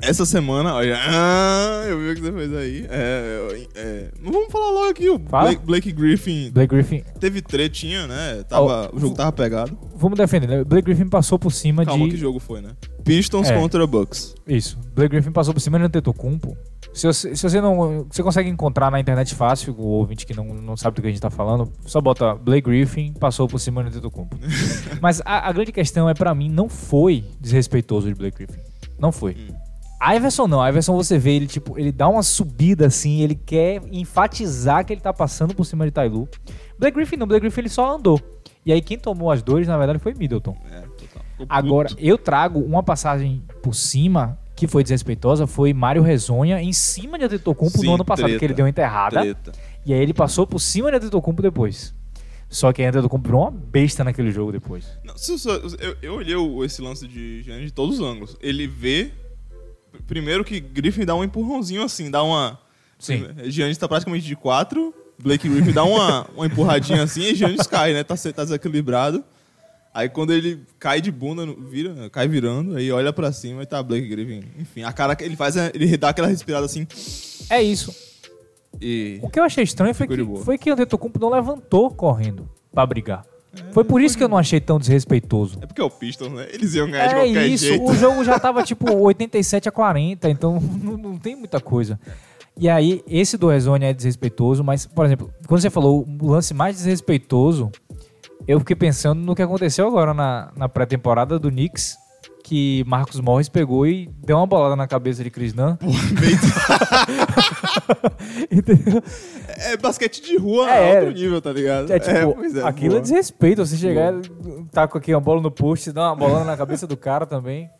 [SPEAKER 2] essa semana, olha. Ah, eu vi o que você fez aí. É, é, é, não vamos falar logo aqui. O. Blake, Blake Griffin
[SPEAKER 1] Blake Griffin.
[SPEAKER 2] teve tretinha, né? Tava,
[SPEAKER 1] Oh,
[SPEAKER 2] o jogo tava pegado.
[SPEAKER 1] Vamos defender, né? Blake Griffin passou por cima
[SPEAKER 2] Calma,
[SPEAKER 1] de.
[SPEAKER 2] que jogo foi, né? Pistons
[SPEAKER 1] É.
[SPEAKER 2] contra Bucks.
[SPEAKER 1] Isso. Blake Griffin passou por cima de Antetokounmpo. Se você, se você não. Você consegue encontrar na internet fácil, o ouvinte que não, não sabe do que a gente tá falando, só bota Blake Griffin passou por cima de Antetokounmpo. Mas a, a grande questão é, pra mim, não foi desrespeitoso de Blake Griffin. Não foi.
[SPEAKER 2] Hum.
[SPEAKER 1] Iverson não. Iverson você vê, ele tipo, ele dá uma subida assim, ele quer enfatizar que ele tá passando por cima de Tailu. Blake Griffin não, Blake Griffin ele só andou. E aí quem tomou as dores, na verdade, foi Middleton.
[SPEAKER 2] É, total.
[SPEAKER 1] Agora, eu trago uma passagem por cima que foi desrespeitosa, foi Mário Rezonha em cima de Antetokounmpo
[SPEAKER 2] Sim,
[SPEAKER 1] no ano passado,
[SPEAKER 2] treta.
[SPEAKER 1] que ele deu uma enterrada.
[SPEAKER 2] Treta.
[SPEAKER 1] E aí ele passou por cima de Antetokounmpo depois. Só que a Antetokounmpo virou uma besta naquele jogo depois.
[SPEAKER 2] Não, eu, eu olhei esse lance de Giannis de todos os ângulos. Ele vê. Pr- Primeiro que Griffin dá um empurrãozinho assim, dá uma.
[SPEAKER 1] Sim.
[SPEAKER 2] Giannis tá praticamente de quatro. Blake Griffin dá uma, uma empurradinha assim e Giannis cai, né? Tá, tá desequilibrado. Aí quando ele cai de bunda, vira, cai virando, aí olha pra cima e tá Blake Griffin. Enfim, a cara que ele faz, é- ele dá aquela respirada assim
[SPEAKER 1] É isso.
[SPEAKER 2] e.
[SPEAKER 1] O que eu achei estranho foi que, foi que o Antetokounmpo não levantou correndo pra brigar. Foi por isso que eu não achei tão desrespeitoso.
[SPEAKER 2] É porque é o Pistons, né? Eles iam ganhar de
[SPEAKER 1] É
[SPEAKER 2] qualquer
[SPEAKER 1] isso,
[SPEAKER 2] jeito.
[SPEAKER 1] o jogo já tava tipo 87 a 40, então não, não tem muita coisa. E aí, esse do Rezone é desrespeitoso, mas, por exemplo, quando você falou o lance mais desrespeitoso, eu fiquei pensando no que aconteceu agora na, na pré-temporada do Knicks, que Marcos Morris pegou e deu uma bolada na cabeça de Chris Dunn. Entendeu?
[SPEAKER 2] É basquete de rua
[SPEAKER 1] É,
[SPEAKER 2] alto nível, tá ligado?
[SPEAKER 1] É tipo,
[SPEAKER 2] pois é,
[SPEAKER 1] aquilo é
[SPEAKER 2] boa.
[SPEAKER 1] desrespeito. Você chegar, tá com aqui uma bola no post, dá uma bolada na cabeça do cara também.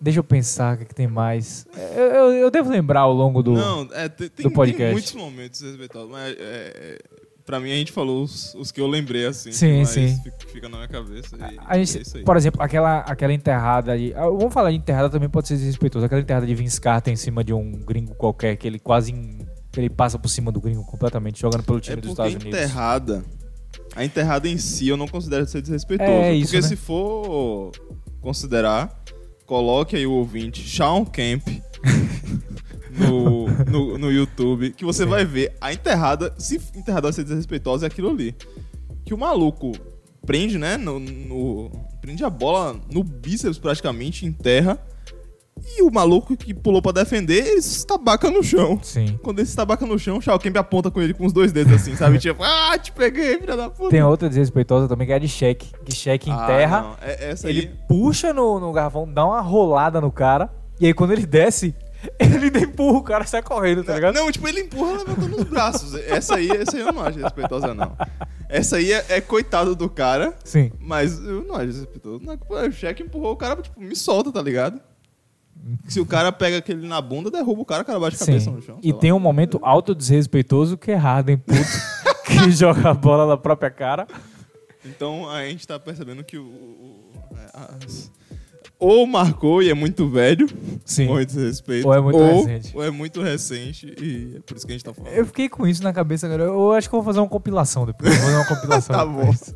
[SPEAKER 1] Deixa eu pensar o que, que tem mais. Eu, eu- eu devo lembrar ao longo do.
[SPEAKER 2] Não, é, tem,
[SPEAKER 1] do podcast.
[SPEAKER 2] tem muitos momentos respeitosos, mas é, é, pra mim a gente falou os, os que eu lembrei, assim.
[SPEAKER 1] Sim,
[SPEAKER 2] mas
[SPEAKER 1] sim.
[SPEAKER 2] Fica, na minha cabeça. E,
[SPEAKER 1] A gente,
[SPEAKER 2] é
[SPEAKER 1] por exemplo, aquela, aquela enterrada aí. ah, Vamos falar de enterrada também pode ser desrespeitoso. Aquela enterrada de Vince Carter em cima de um gringo qualquer, que ele quase. que ele passa por cima do gringo completamente, jogando pelo
[SPEAKER 2] é
[SPEAKER 1] time dos
[SPEAKER 2] porque
[SPEAKER 1] Estados Unidos.
[SPEAKER 2] enterrada, a enterrada em si eu não considero ser desrespeitoso.
[SPEAKER 1] É isso,
[SPEAKER 2] porque
[SPEAKER 1] né?
[SPEAKER 2] se for considerar, coloque aí o ouvinte, Sean Kemp. No, no, no YouTube, que você vai ver a enterrada, se enterrada ser desrespeitosa, é aquilo ali. Que o maluco prende, né? No, no- prende a bola no bíceps praticamente, enterra. E o maluco que pulou pra defender, ele se estabaca no chão.
[SPEAKER 1] Sim.
[SPEAKER 2] Quando ele se estabaca no chão, o Shao aponta com ele com os dois dedos assim, sabe? tipo, ah, te peguei, filha da puta.
[SPEAKER 1] Tem outra desrespeitosa também que é a de cheque. Que cheque
[SPEAKER 2] Ah,
[SPEAKER 1] enterra.
[SPEAKER 2] é- essa
[SPEAKER 1] Ele
[SPEAKER 2] aí.
[SPEAKER 1] puxa no, no garrafão, dá uma rolada no cara, e aí quando ele desce, ele empurra o cara e sai correndo, tá ligado?
[SPEAKER 2] Não, tipo, ele empurra levantando os braços. Essa aí, essa aí eu não acho respeitosa, não. Essa aí é, é coitado do cara,
[SPEAKER 1] Sim.
[SPEAKER 2] mas eu não acho respeitoso. Não, pô, o cheque empurrou o cara, tipo, me solta, tá ligado? Se o cara pega aquele na bunda, derruba o cara, o cara bate a cabeça no chão.
[SPEAKER 1] E
[SPEAKER 2] lá.
[SPEAKER 1] tem um momento auto desrespeitoso que é Harden, puto, que joga a bola na própria cara.
[SPEAKER 2] Então a gente tá percebendo que o. o- é, as- ou marcou e é muito velho,
[SPEAKER 1] Sim.
[SPEAKER 2] morre de respeito.
[SPEAKER 1] Ou é muito recente.
[SPEAKER 2] Ou é muito recente e é por isso que a gente tá falando.
[SPEAKER 1] Eu fiquei com isso na cabeça agora. Eu acho que eu vou fazer uma compilação depois. Vou fazer uma compilação
[SPEAKER 2] Tá
[SPEAKER 1] depois.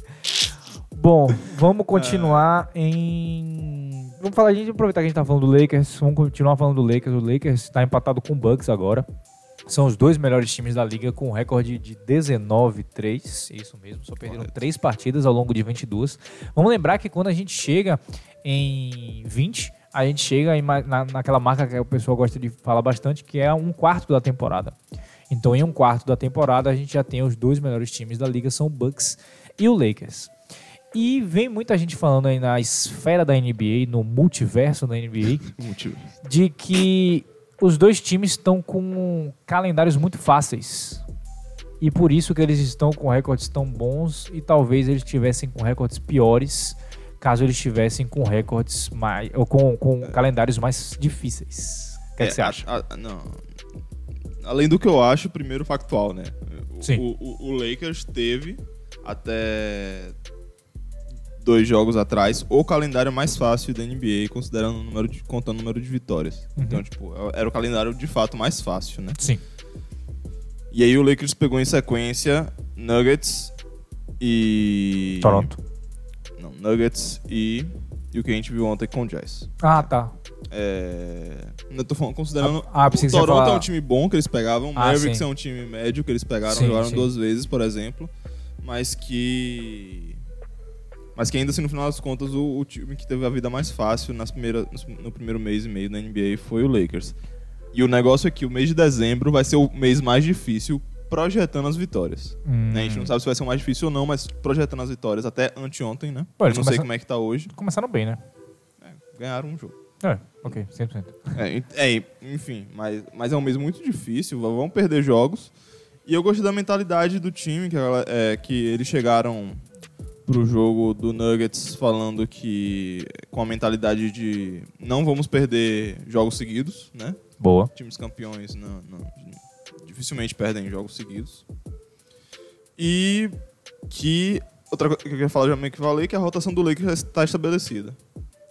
[SPEAKER 1] Bom, vamos continuar em. Vamos falar, a gente aproveitar que a gente tá falando do Lakers. Vamos continuar falando do Lakers. O Lakers tá empatado com o Bucks agora. São os dois melhores times da liga com um recorde de 19-3. Isso mesmo, só perderam
[SPEAKER 2] Correto.
[SPEAKER 1] três partidas ao longo de 22. Vamos lembrar que quando a gente chega em 20, a gente chega em na, naquela marca que o pessoal gosta de falar bastante, que é um quarto da temporada. Então, em um quarto da temporada, a gente já tem os dois melhores times da liga, são o Bucks e o Lakers. E vem muita gente falando aí na esfera da NBA, no multiverso da NBA, de que os dois times estão com calendários muito fáceis. E por isso que eles estão com recordes tão bons e talvez eles estivessem com recordes piores caso eles estivessem com recordes mais ou com, com calendários mais difíceis. O que, é que você
[SPEAKER 2] a-
[SPEAKER 1] acha?
[SPEAKER 2] a- não. Além do que eu acho, primeiro factual, né? O,
[SPEAKER 1] Sim.
[SPEAKER 2] O, o- o Lakers teve até dois jogos atrás o calendário mais fácil da NBA, considerando o número de, contando o número de vitórias.
[SPEAKER 1] Uhum.
[SPEAKER 2] Então, tipo, era o calendário de fato mais fácil, né?
[SPEAKER 1] Sim.
[SPEAKER 2] E aí o Lakers pegou em sequência Nuggets e.
[SPEAKER 1] Toronto.
[SPEAKER 2] Não, Nuggets e. E o que a gente viu ontem com o Jazz.
[SPEAKER 1] Ah, tá.
[SPEAKER 2] É... Eu tô falando, considerando.
[SPEAKER 1] Ah, pensei
[SPEAKER 2] o Toronto
[SPEAKER 1] falar-
[SPEAKER 2] é um time bom que eles pegavam. O
[SPEAKER 1] Ah,
[SPEAKER 2] Mavericks
[SPEAKER 1] sim.
[SPEAKER 2] é um time médio que eles pegaram,
[SPEAKER 1] Sim,
[SPEAKER 2] jogaram
[SPEAKER 1] sim.
[SPEAKER 2] duas vezes, por exemplo. Mas que. Mas que ainda assim, no final das contas, o, o time que teve a vida mais fácil nas primeiras, no primeiro mês e meio da NBA foi o Lakers. E o negócio é que o mês de dezembro vai ser o mês mais difícil projetando as vitórias.
[SPEAKER 1] Hum.
[SPEAKER 2] Né? A gente não sabe se vai ser o mais difícil ou não, mas projetando as vitórias até anteontem, né?
[SPEAKER 1] Pô,
[SPEAKER 2] Eu não sei como é que tá hoje.
[SPEAKER 1] Começaram bem, né?
[SPEAKER 2] Ganharam um jogo.
[SPEAKER 1] É, ok, 100%.
[SPEAKER 2] É, é, enfim, mas, mas é um mês muito difícil, vão perder jogos. E eu gostei da mentalidade do time, que, é, que eles chegaram pro jogo do Nuggets falando que com a mentalidade de não vamos perder jogos seguidos, né?
[SPEAKER 1] Boa.
[SPEAKER 2] Times campeões não, não- dificilmente perdem jogos seguidos. E que outra coisa que eu queria falar já meio que falei que a rotação do Lakers está estabelecida.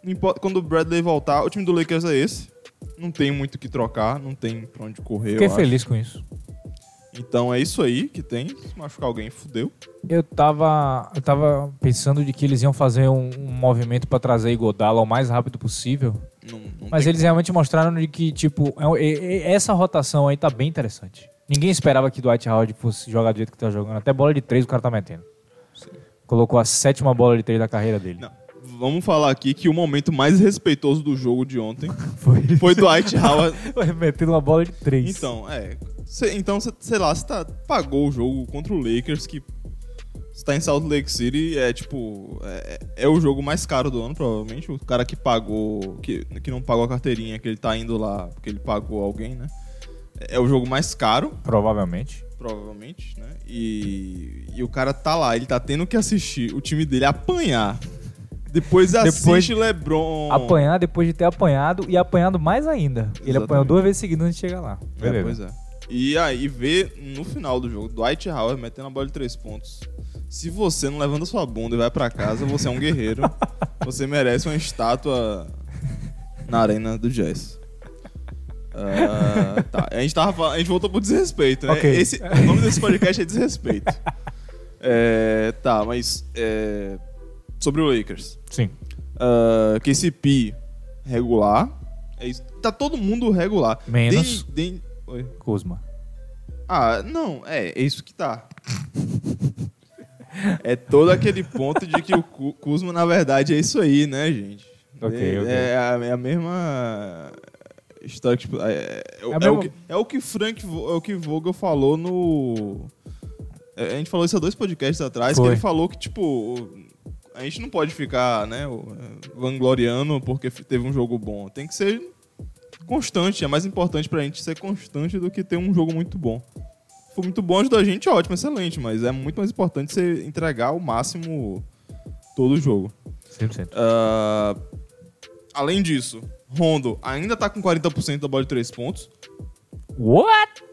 [SPEAKER 2] Não importa, quando o Bradley voltar, o time do Lakers é esse. Não tem muito o que trocar, não tem pra onde correr.
[SPEAKER 1] Fiquei
[SPEAKER 2] eu acho.
[SPEAKER 1] feliz com isso.
[SPEAKER 2] Então é isso aí que tem. Se machucar alguém, fudeu.
[SPEAKER 1] Eu tava, eu tava pensando de que eles iam fazer um, um movimento pra trazer Igodala o mais rápido possível.
[SPEAKER 2] Não, não
[SPEAKER 1] Mas eles realmente mostraram de que, tipo, é essa rotação aí tá bem interessante. Ninguém esperava que Dwight Howard fosse jogar do jeito que tá jogando. Até bola de três o cara tá metendo. Colocou a sétima bola de três da carreira dele.
[SPEAKER 2] Não. Vamos falar aqui que o momento mais respeitoso do jogo de ontem
[SPEAKER 1] Foi.
[SPEAKER 2] foi Dwight Howard.
[SPEAKER 1] metendo uma bola de três.
[SPEAKER 2] Então, é. Cê- então, cê- sei lá, você tá, pagou o jogo contra o Lakers, que está em Salt Lake City, é tipo. É, é o jogo mais caro do ano, provavelmente. O cara que pagou. Que, que não pagou a carteirinha, que ele tá indo lá porque ele pagou alguém, né? É o jogo mais caro,
[SPEAKER 1] Provavelmente.
[SPEAKER 2] provavelmente, né? E, e o cara tá lá, ele tá tendo que assistir o time dele apanhar. Depois assiste
[SPEAKER 1] Depois-
[SPEAKER 2] LeBron.
[SPEAKER 1] Apanhar depois de ter apanhado e apanhado mais ainda. Ele
[SPEAKER 2] Exatamente.
[SPEAKER 1] apanhou duas vezes seguidas antes de chegar lá.
[SPEAKER 2] É, pois é. E aí ver no final do jogo Dwight Howard metendo a bola de três pontos. Se você não levanta sua bunda e vai pra casa, você é um guerreiro. você merece uma estátua na arena do Jazz. Ah, tá. A gente, tava, a gente voltou pro desrespeito, né?
[SPEAKER 1] Ok.
[SPEAKER 2] Esse, o nome desse podcast é Desrespeito. É, tá, mas é, sobre o Lakers.
[SPEAKER 1] Sim.
[SPEAKER 2] Uh, KCP regular. É isso. Tá todo mundo regular.
[SPEAKER 1] Menos-
[SPEAKER 2] Den- Den- Oi.
[SPEAKER 1] Kuzma.
[SPEAKER 2] Ah, não, é, é isso que tá. é todo aquele ponto de que o Ku- Kuzma, na verdade, é isso aí, né, gente?
[SPEAKER 1] Ok,
[SPEAKER 2] é,
[SPEAKER 1] ok.
[SPEAKER 2] é a, é a mesma história que, tipo, é, é, é o-
[SPEAKER 1] É
[SPEAKER 2] é o que é o que Frank é o que Vogel falou no é, a gente falou isso há dois podcasts atrás,
[SPEAKER 1] Foi.
[SPEAKER 2] que ele falou que, tipo, a gente não pode ficar, né, vangloriando porque teve um jogo bom. Tem que ser constante. É mais importante pra gente ser constante do que ter um jogo muito bom. For muito bom, ajuda a gente, ótimo, excelente. Mas é muito mais importante você entregar o máximo todo o jogo.
[SPEAKER 1] 100%.
[SPEAKER 2] Ah, além disso, Rondo ainda tá com 40% da bola de 3 pontos.
[SPEAKER 1] What?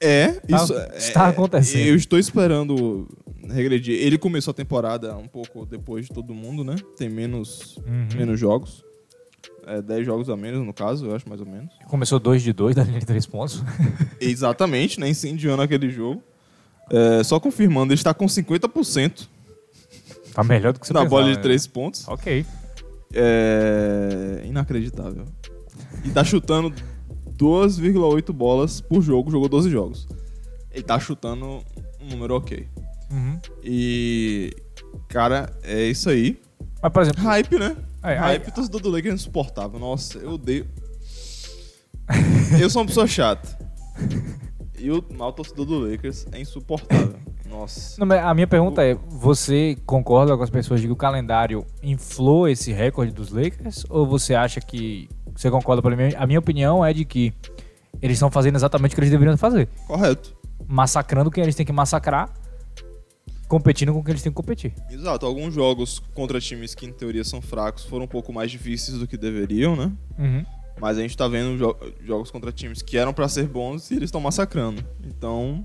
[SPEAKER 2] É,
[SPEAKER 1] Tá-
[SPEAKER 2] isso
[SPEAKER 1] está
[SPEAKER 2] é-
[SPEAKER 1] acontecendo.
[SPEAKER 2] Eu estou esperando regredir. Ele começou a temporada um pouco depois de todo mundo, né? Tem menos,
[SPEAKER 1] Uhum.
[SPEAKER 2] menos jogos. É, 10 jogos a menos, no caso, eu acho, mais ou menos.
[SPEAKER 1] Começou 2 de 2 da linha de 3 pontos.
[SPEAKER 2] Exatamente, né? Incendiando aquele jogo. É, só confirmando, ele está com 50%
[SPEAKER 1] Tá melhor do que você
[SPEAKER 2] na
[SPEAKER 1] pensava,
[SPEAKER 2] bola de
[SPEAKER 1] né?
[SPEAKER 2] 3 pontos.
[SPEAKER 1] Ok.
[SPEAKER 2] É inacreditável. E tá chutando 2,8 bolas por jogo, jogou 12 jogos. Ele tá chutando um número ok.
[SPEAKER 1] Uhum.
[SPEAKER 2] E. Cara, é isso aí.
[SPEAKER 1] Mas, por exemplo,
[SPEAKER 2] Hype, né?
[SPEAKER 1] É,
[SPEAKER 2] Hype,
[SPEAKER 1] aí-
[SPEAKER 2] torcedor do Lakers é insuportável. Nossa, eu odeio. eu sou uma pessoa chata. E o mal torcedor do Lakers é insuportável. Nossa.
[SPEAKER 1] Não, a minha pergunta é: você concorda com as pessoas de que o calendário inflou esse recorde dos Lakers? Ou você acha que. Você concorda para mim? A minha opinião é de que eles estão fazendo exatamente o que eles deveriam fazer:
[SPEAKER 2] Correto.
[SPEAKER 1] massacrando quem eles têm que massacrar, competindo com quem eles têm que competir.
[SPEAKER 2] Exato. Alguns jogos contra times que em teoria são fracos foram um pouco mais difíceis do que deveriam, né?
[SPEAKER 1] Uhum.
[SPEAKER 2] Mas a gente tá vendo jo- jogos contra times que eram pra ser bons e eles estão massacrando. Então.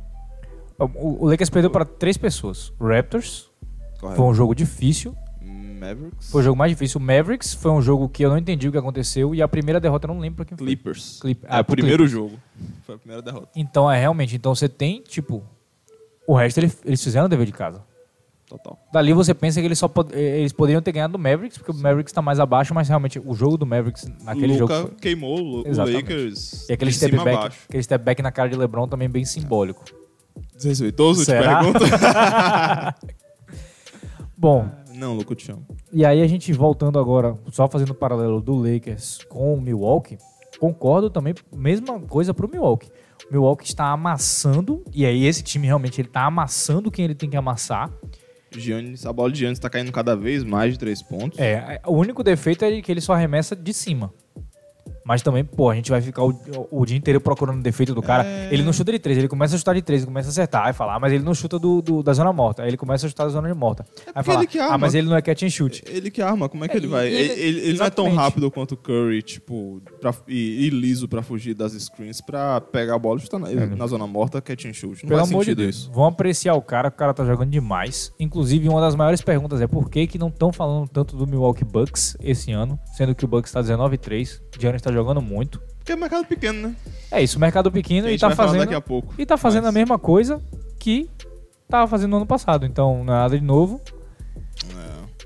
[SPEAKER 1] O, o Lakers perdeu para três pessoas: o Raptors,
[SPEAKER 2] Correto.
[SPEAKER 1] foi um jogo difícil.
[SPEAKER 2] Mavericks.
[SPEAKER 1] Foi o jogo mais difícil. O Mavericks foi um jogo que eu não entendi o que aconteceu. E a primeira derrota eu não lembro quem foi.
[SPEAKER 2] Clippers.
[SPEAKER 1] Clip-
[SPEAKER 2] É
[SPEAKER 1] ah,
[SPEAKER 2] o
[SPEAKER 1] pro
[SPEAKER 2] primeiro jogo. Foi a primeira derrota.
[SPEAKER 1] Então é realmente. Então você tem, tipo. O resto ele- eles fizeram o dever de casa.
[SPEAKER 2] Total.
[SPEAKER 1] Dali você pensa que eles só pod- eh, eles poderiam ter ganhado do Mavericks, porque o Mavericks tá mais abaixo, mas realmente o jogo do Mavericks naquele
[SPEAKER 2] Luca
[SPEAKER 1] jogo. Foi...
[SPEAKER 2] queimou o
[SPEAKER 1] Exatamente.
[SPEAKER 2] Lakers.
[SPEAKER 1] E aquele step, back,
[SPEAKER 2] baixo.
[SPEAKER 1] aquele step back na cara de LeBron também bem simbólico.
[SPEAKER 2] Desrespeitoso, te
[SPEAKER 1] Será?
[SPEAKER 2] pergunto?
[SPEAKER 1] Bom,
[SPEAKER 2] Não, Luca, eu te amo.
[SPEAKER 1] e aí a gente voltando agora, só fazendo o paralelo do Lakers com o Milwaukee, concordo também, mesma coisa pro Milwaukee. O Milwaukee está amassando, e aí esse time realmente ele tá amassando quem ele tem que amassar.
[SPEAKER 2] Giannis, a bola de Giannis tá caindo cada vez mais de três pontos.
[SPEAKER 1] É, o único defeito é que ele só arremessa de cima. Mas também, pô, a gente vai ficar o, o dia inteiro procurando defeito do cara.
[SPEAKER 2] É.
[SPEAKER 1] Ele não chuta de três, ele começa a chutar de três, ele começa a acertar, aí fala, ah, mas ele não chuta do, do- da zona morta. Aí ele começa a chutar da zona de morta. Aí
[SPEAKER 2] porque
[SPEAKER 1] fala,
[SPEAKER 2] ele que
[SPEAKER 1] ah, mas ele não é catch and shoot.
[SPEAKER 2] Ele que arma, como é que
[SPEAKER 1] É,
[SPEAKER 2] ele vai?
[SPEAKER 1] ele-
[SPEAKER 2] Ele, ele- não é tão rápido quanto o Curry, tipo, pra, e, e liso pra fugir das screens pra pegar a bola e chutar na, na zona morta, catch and shoot. Não
[SPEAKER 1] É. Pelo
[SPEAKER 2] faz
[SPEAKER 1] amor de
[SPEAKER 2] sentido
[SPEAKER 1] Deus.
[SPEAKER 2] isso.
[SPEAKER 1] Vão apreciar o cara, o cara tá jogando demais. Inclusive, uma das maiores perguntas é por que, que não estão falando tanto do Milwaukee Bucks esse ano, sendo que o Bucks tá 19-3, o Giannis tá jogando muito.
[SPEAKER 2] Porque é mercado pequeno, né?
[SPEAKER 1] É isso, mercado pequeno e tá fazendo.
[SPEAKER 2] daqui a pouco.
[SPEAKER 1] E tá fazendo
[SPEAKER 2] Mas-
[SPEAKER 1] a mesma coisa que tava fazendo no ano passado. Então, é nada de novo.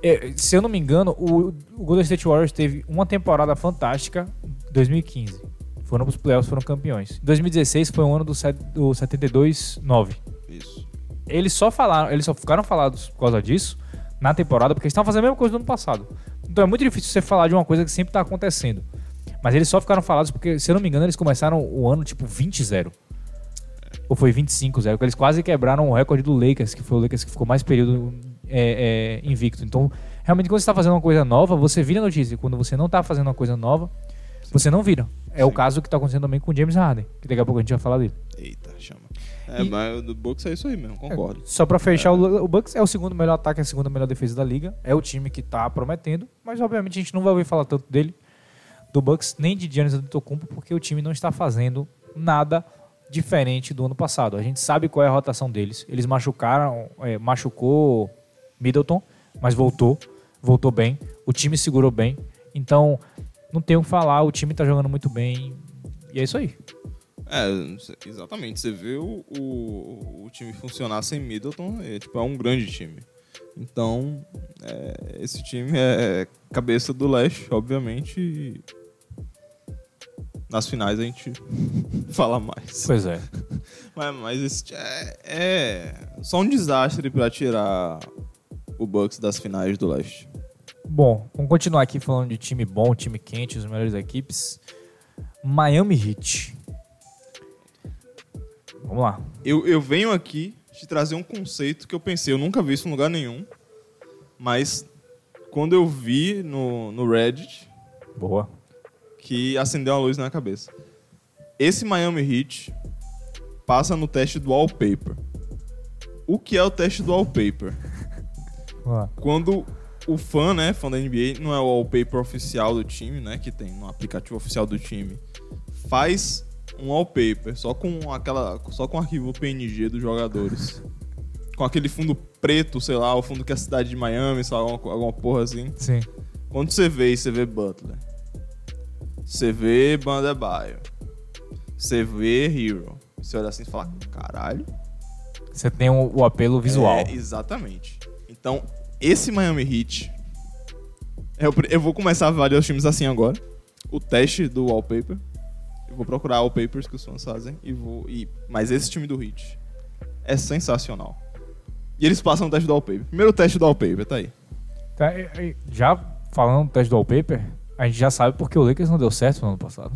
[SPEAKER 1] É, se eu não me engano, o, o Golden State Warriors teve uma temporada fantástica em 2015. Foram pros playoffs, foram campeões. Em 2016 foi o ano do, set- do 72-9.
[SPEAKER 2] Isso.
[SPEAKER 1] Eles só falaram, eles só ficaram falados por causa disso na temporada, porque eles estavam fazendo a mesma coisa do ano passado. Então é muito difícil você falar de uma coisa que sempre tá acontecendo. Mas eles só ficaram falados porque, se eu não me engano, eles começaram o ano tipo 20-0. Ou foi 25-0, porque eles quase quebraram o recorde do Lakers, que foi o Lakers que ficou mais período é, é, invicto. Então, realmente, quando você está fazendo uma coisa nova, você vira notícia. Quando você não está fazendo uma coisa nova, você não vira. É o
[SPEAKER 2] Sim.
[SPEAKER 1] caso que está acontecendo também com o James Harden, que daqui a pouco a gente vai falar dele.
[SPEAKER 2] Eita, chama. É,
[SPEAKER 1] E-
[SPEAKER 2] mas o do Bucks é isso aí mesmo, concordo.
[SPEAKER 1] Só pra fechar, o, o Bucks é o segundo melhor ataque, é a segunda melhor defesa da liga. É o time que tá prometendo, mas obviamente a gente não vai ouvir falar tanto dele, do Bucks, nem de Giannis Antetokounmpo, porque o time não está fazendo nada diferente do ano passado. A gente sabe qual é a rotação deles. Eles machucaram, é, machucou Middleton, mas voltou, voltou bem. O time segurou bem. Então, não tem o que falar, o time tá jogando muito bem. E é isso aí.
[SPEAKER 2] É, exatamente. Você vê o, o, o time funcionar sem Middleton, é, tipo, é um grande time. Então, é, esse time é cabeça do leste, obviamente. E nas finais a gente fala mais.
[SPEAKER 1] Pois é.
[SPEAKER 2] Mas, mas esse é, é só um desastre pra tirar o Bucks das finais do leste.
[SPEAKER 1] Bom, vamos continuar aqui falando de time bom, time quente, as melhores equipes. Miami Heat. Vamos lá.
[SPEAKER 2] Eu, eu venho aqui te trazer um conceito que eu pensei, eu nunca vi isso em lugar nenhum, mas quando eu vi no, no Reddit,
[SPEAKER 1] Boa.
[SPEAKER 2] Que acendeu uma luz na cabeça. Esse Miami Heat passa no teste do wallpaper. O que é o teste do wallpaper?
[SPEAKER 1] Lá.
[SPEAKER 2] Quando o fã, né, fã da NBA, não é o wallpaper oficial do time, né, que tem no aplicativo oficial do time, faz um wallpaper só com aquela, só com o arquivo PNG dos jogadores. com aquele fundo preto, sei lá, o fundo que é a cidade de Miami, sei lá, alguma, alguma porra assim.
[SPEAKER 1] Sim.
[SPEAKER 2] Quando você vê você vê Butler. Você vê Bandebaio. Você vê Hero. Você olha assim e fala, caralho.
[SPEAKER 1] Você tem o, o apelo visual.
[SPEAKER 2] É, exatamente. Então, esse Miami Heat. Eu, eu vou começar a avaliar os times assim agora. O teste do wallpaper. Eu vou procurar wallpapers que os fãs fazem. E vou. E, mas esse time do Heat é sensacional. E eles passam o teste do wallpaper. Primeiro teste do wallpaper, tá aí.
[SPEAKER 1] Tá, já falando do teste do wallpaper, a gente já sabe porque o Lakers não deu certo no ano passado.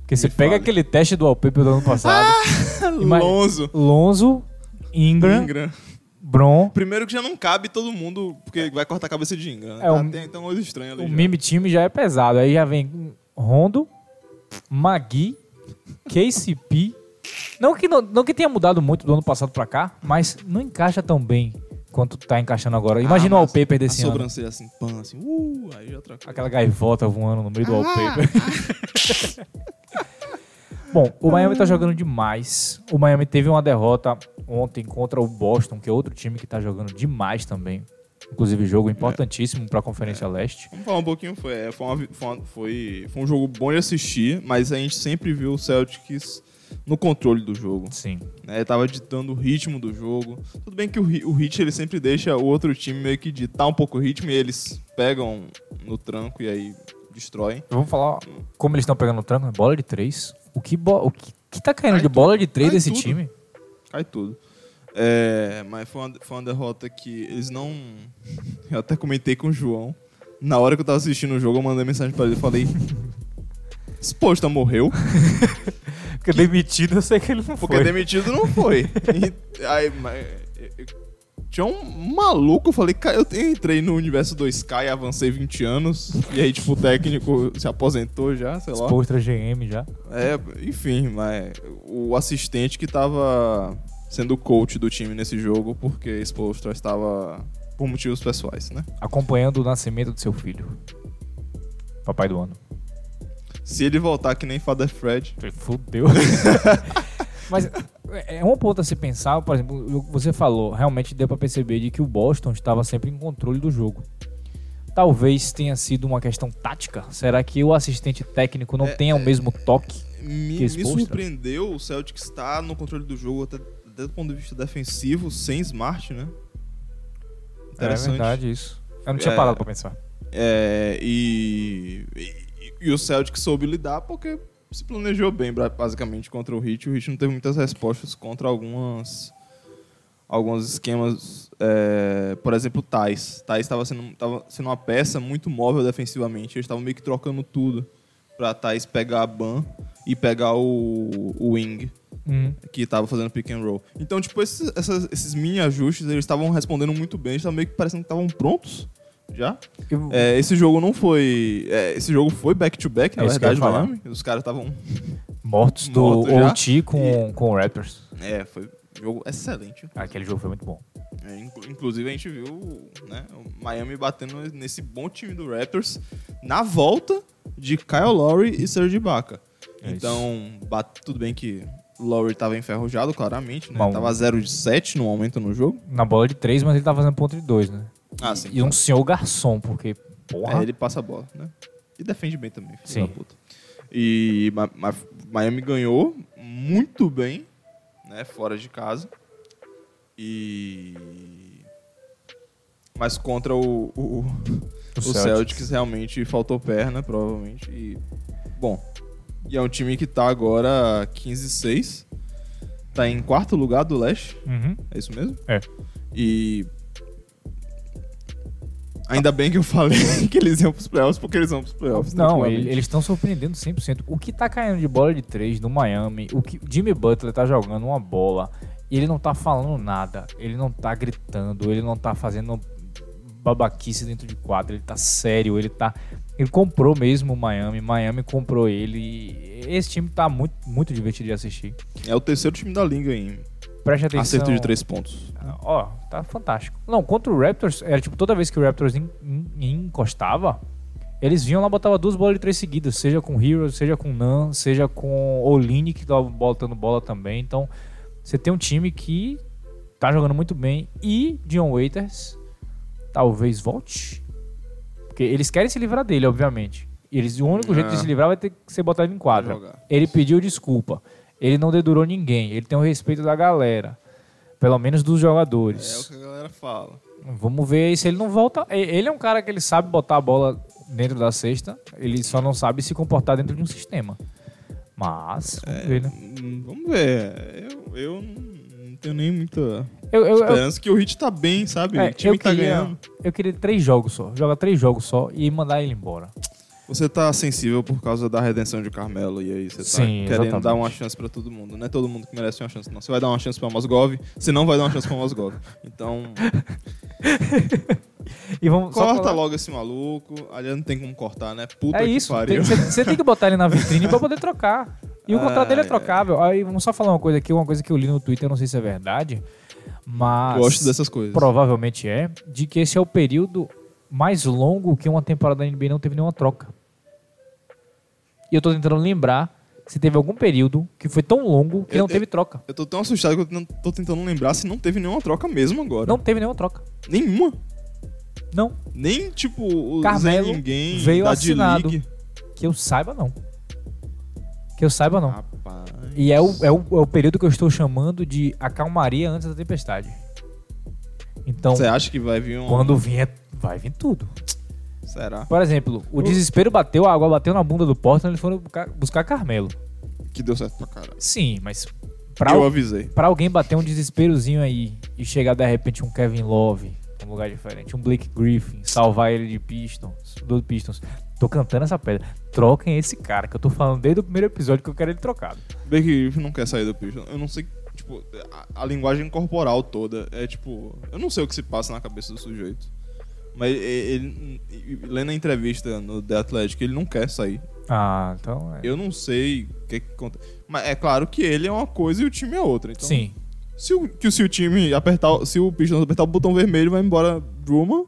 [SPEAKER 1] Porque você
[SPEAKER 2] Me
[SPEAKER 1] pega
[SPEAKER 2] fale.
[SPEAKER 1] aquele teste do wallpaper do ano passado, Ima-
[SPEAKER 2] Lonzo.
[SPEAKER 1] Lonzo, Ingram,
[SPEAKER 2] Ingram.
[SPEAKER 1] Bron,
[SPEAKER 2] Primeiro que já não cabe todo mundo, porque vai cortar a cabeça de Ingram. Né?
[SPEAKER 1] É,
[SPEAKER 2] Tá-
[SPEAKER 1] um-
[SPEAKER 2] tem, tem uma coisa estranha ali.
[SPEAKER 1] o
[SPEAKER 2] já.
[SPEAKER 1] mime time já é pesado. Aí já vem Rondo, Magui, KCP. Não que, não, não que tenha mudado muito do ano passado pra cá, mas não encaixa tão bem quanto tá encaixando agora. Imagina
[SPEAKER 2] Ah,
[SPEAKER 1] o wallpaper
[SPEAKER 2] A
[SPEAKER 1] desse ano.
[SPEAKER 2] sobrancelha assim, pan, assim, uh, aí já coisa.
[SPEAKER 1] Aquela gaivota voando no meio do wallpaper. Bom, o Miami tá jogando demais. O Miami teve uma derrota ontem contra o Boston, que é outro time que tá jogando demais também. Inclusive, jogo importantíssimo pra Conferência Leste.
[SPEAKER 2] Vamos falar um pouquinho, foi, é, foi, uma- foi, foi um jogo bom de assistir, mas a gente sempre viu o Celtics no controle do jogo.
[SPEAKER 1] Sim.
[SPEAKER 2] Né? Tava ditando o ritmo do jogo. Tudo bem que o, o Hit ele sempre deixa o outro time meio que ditar um pouco o ritmo e eles pegam no tranco e aí destroem.
[SPEAKER 1] Vamos falar como eles estão pegando o tranco. né? Bola de três. O que, o que, que tá caindo
[SPEAKER 2] Cai
[SPEAKER 1] de bola de três
[SPEAKER 2] Cai
[SPEAKER 1] desse
[SPEAKER 2] tudo.
[SPEAKER 1] time?
[SPEAKER 2] Cai tudo. É, mas foi uma, foi uma derrota que eles não. Eu até comentei com o João. Na hora que eu tava assistindo o jogo, eu mandei mensagem pra ele e falei: Esse posta morreu?
[SPEAKER 1] Porque demitido eu sei que ele não
[SPEAKER 2] Porque
[SPEAKER 1] foi.
[SPEAKER 2] demitido não foi. E, aí, mas, tinha um maluco, eu falei, cara, eu entrei no universo 2K e avancei 20 anos. E aí, tipo, o técnico se aposentou já, sei lá.
[SPEAKER 1] Expostra GM já.
[SPEAKER 2] É, enfim, mas o assistente que tava sendo o coach do time nesse jogo, porque Expostra estava por motivos pessoais, né?
[SPEAKER 1] Acompanhando o nascimento do seu filho. Papai do ano.
[SPEAKER 2] Se ele voltar que nem Father Fred,
[SPEAKER 1] Fudeu. Mas é um ponto a se pensar, por exemplo, você falou, realmente deu pra perceber de que o Boston estava sempre em controle do jogo. Talvez tenha sido uma questão tática. Será que o assistente técnico não
[SPEAKER 2] É,
[SPEAKER 1] tenha o mesmo toque?
[SPEAKER 2] me,
[SPEAKER 1] Que
[SPEAKER 2] me surpreendeu o Celtic estar no controle do jogo até, até do ponto de vista defensivo, sem Smart, né?
[SPEAKER 1] É verdade isso. Eu não tinha
[SPEAKER 2] É.
[SPEAKER 1] parado pra pensar.
[SPEAKER 2] É, e, e, o Celtic soube lidar porque se planejou bem, basicamente, contra o Heat. O Heat não teve muitas respostas contra algumas alguns esquemas. é, por exemplo, o Thais. Thais estava sendo, tava sendo uma peça muito móvel defensivamente. Eles estavam meio que trocando tudo pra Thais pegar a ban e pegar o, o wing
[SPEAKER 1] Hum.
[SPEAKER 2] que tava fazendo pick and roll. Então, tipo, esses, essas- esses mini ajustes, eles estavam respondendo muito bem. Eles estavam meio que parecendo que estavam prontos já.
[SPEAKER 1] Eu-
[SPEAKER 2] É, esse jogo não foi. é, esse jogo foi back-to-back, na
[SPEAKER 1] É
[SPEAKER 2] verdade. Miami. Os caras estavam.
[SPEAKER 1] Mortos do
[SPEAKER 2] Morto.
[SPEAKER 1] OT com, com o Raptors.
[SPEAKER 2] É, foi um jogo excelente.
[SPEAKER 1] Aquele jogo foi muito bom.
[SPEAKER 2] É, inclu- inclusive, a gente viu né, o Miami batendo nesse bom time do Raptors na volta de Kyle Lowry e Serge Ibaka.
[SPEAKER 1] É
[SPEAKER 2] então, bate- tudo bem que Lowry tava enferrujado, claramente, né?
[SPEAKER 1] Bom.
[SPEAKER 2] Tava 0 de 7 no momento no jogo.
[SPEAKER 1] Na bola de três, mas ele tá fazendo ponto de dois, né?
[SPEAKER 2] Ah, sim.
[SPEAKER 1] E um senhor garçom, porque, porra.
[SPEAKER 2] É, ele passa a bola, né? E defende bem também, filho
[SPEAKER 1] Sim.
[SPEAKER 2] da puta. E Ma- Ma- Miami ganhou muito bem, né? Fora de casa. E. Mas contra o, o, o Celtics. realmente faltou perna, provavelmente. E. Bom. E é um time que tá agora 15-6. Tá em quarto lugar do leste.
[SPEAKER 1] Uhum.
[SPEAKER 2] É isso mesmo?
[SPEAKER 1] É.
[SPEAKER 2] E. Ainda bem que eu falei que eles iam pros playoffs, porque eles vão pros playoffs.
[SPEAKER 1] Não, ele- eles estão surpreendendo 100%. O que tá caindo de bola de três no Miami, o que Jimmy Butler tá jogando uma bola e ele não tá falando nada, ele não tá gritando, ele não tá fazendo babaquice dentro de quadra, ele tá sério, ele tá. Ele comprou mesmo o Miami, Miami comprou ele. e Esse time tá muito, muito divertido de assistir.
[SPEAKER 2] É o terceiro time da liga em,
[SPEAKER 1] preste atenção.
[SPEAKER 2] Acerto de três pontos.
[SPEAKER 1] Ó, tá fantástico. Não, contra o Raptors, era tipo, toda vez que o Raptors en- en- encostava, eles vinham lá e botavam duas bolas de três seguidas, seja com Heroes, seja com Nan, seja com Olini, que tava botando bola também. Então, você tem um time que tá jogando muito bem. E Dion Waiters talvez volte. Porque eles querem se livrar dele, obviamente. Eles, o único jeito de
[SPEAKER 2] É.
[SPEAKER 1] se livrar vai ter que ser botado em quadra. Ele pediu desculpa. Ele não dedurou ninguém. Ele tem o respeito da galera. Pelo menos dos
[SPEAKER 2] É
[SPEAKER 1] jogadores.
[SPEAKER 2] o que a galera fala.
[SPEAKER 1] Vamos ver aí se ele não volta. Ele é um cara que ele sabe botar a bola dentro da cesta. Ele só não sabe se comportar dentro de um sistema. Mas, vamos ver, né?
[SPEAKER 2] Hum, Vamos ver. Eu, eu não tenho nem muita
[SPEAKER 1] Eu, eu, eu,
[SPEAKER 2] esperança que o Hit tá bem, sabe?
[SPEAKER 1] é,
[SPEAKER 2] o time
[SPEAKER 1] eu
[SPEAKER 2] tá
[SPEAKER 1] queria,
[SPEAKER 2] ganhando.
[SPEAKER 1] eu queria três jogos só. Joga três jogos só e mandar ele embora.
[SPEAKER 2] Você tá sensível por causa da redenção de Carmelo e aí você tá
[SPEAKER 1] Sim,
[SPEAKER 2] querendo
[SPEAKER 1] exatamente.
[SPEAKER 2] dar uma chance pra todo mundo. Não é todo mundo que merece uma chance, não. Você vai dar uma chance pra Mosgov, você não vai dar uma chance pra Mosgov. Então,
[SPEAKER 1] E vamos
[SPEAKER 2] corta logo esse maluco. Aliás, não tem como cortar, né? Puta
[SPEAKER 1] É
[SPEAKER 2] que
[SPEAKER 1] isso.
[SPEAKER 2] pariu.
[SPEAKER 1] Você tem que botar ele na vitrine pra poder trocar. E o contrato dele é trocável. Aí vamos só falar uma coisa aqui, uma coisa que eu li no Twitter, eu não sei se é verdade, mas
[SPEAKER 2] Gosto dessas coisas.
[SPEAKER 1] provavelmente é, de que esse é o período mais longo que uma temporada da NBA não teve nenhuma troca. E eu tô tentando lembrar se teve algum período que foi tão longo que
[SPEAKER 2] Eu-
[SPEAKER 1] não teve troca.
[SPEAKER 2] Eu tô tão assustado que eu não- tô tentando lembrar se não teve nenhuma troca mesmo agora.
[SPEAKER 1] Não teve nenhuma troca.
[SPEAKER 2] Nenhuma.
[SPEAKER 1] Não.
[SPEAKER 2] Nem, tipo, o
[SPEAKER 1] Carmelo
[SPEAKER 2] Zé Ninguém
[SPEAKER 1] veio assinado. Que eu saiba, não. Que eu saiba, não.
[SPEAKER 2] Rapaz.
[SPEAKER 1] E é o, é, o, é o período que eu estou chamando de a calmaria antes da tempestade. Então,
[SPEAKER 2] Você acha que vai vir um...
[SPEAKER 1] quando vier, vai vir tudo.
[SPEAKER 2] Será?
[SPEAKER 1] Por exemplo, o desespero bateu, a água bateu na bunda do Portland, eles foram buscar, Carmelo.
[SPEAKER 2] Que deu certo pra caralho.
[SPEAKER 1] Sim, mas pra,
[SPEAKER 2] Eu avisei.
[SPEAKER 1] pra alguém bater um desesperozinho aí e chegar de repente um Kevin Love, um lugar diferente, um Blake Griffin, salvar ele de Pistons, do Pistons. Tô cantando essa pedra. Troquem esse cara, que eu tô falando desde o primeiro episódio que eu quero ele trocado.
[SPEAKER 2] Blake Griffin não quer sair do Pistons. Eu não sei, tipo, a, a linguagem corporal toda é tipo... Eu não sei o que se passa na cabeça do sujeito. Mas ele, ele- lendo a entrevista no The Athletic, ele não quer sair.
[SPEAKER 1] Ah, então é.
[SPEAKER 2] Eu não sei o que que conta. Mas é claro que ele é uma coisa e o time é outra. Então,
[SPEAKER 1] Sim.
[SPEAKER 2] Se o, que se o time apertar, se o Pistons apertar o botão vermelho, vai embora Drummond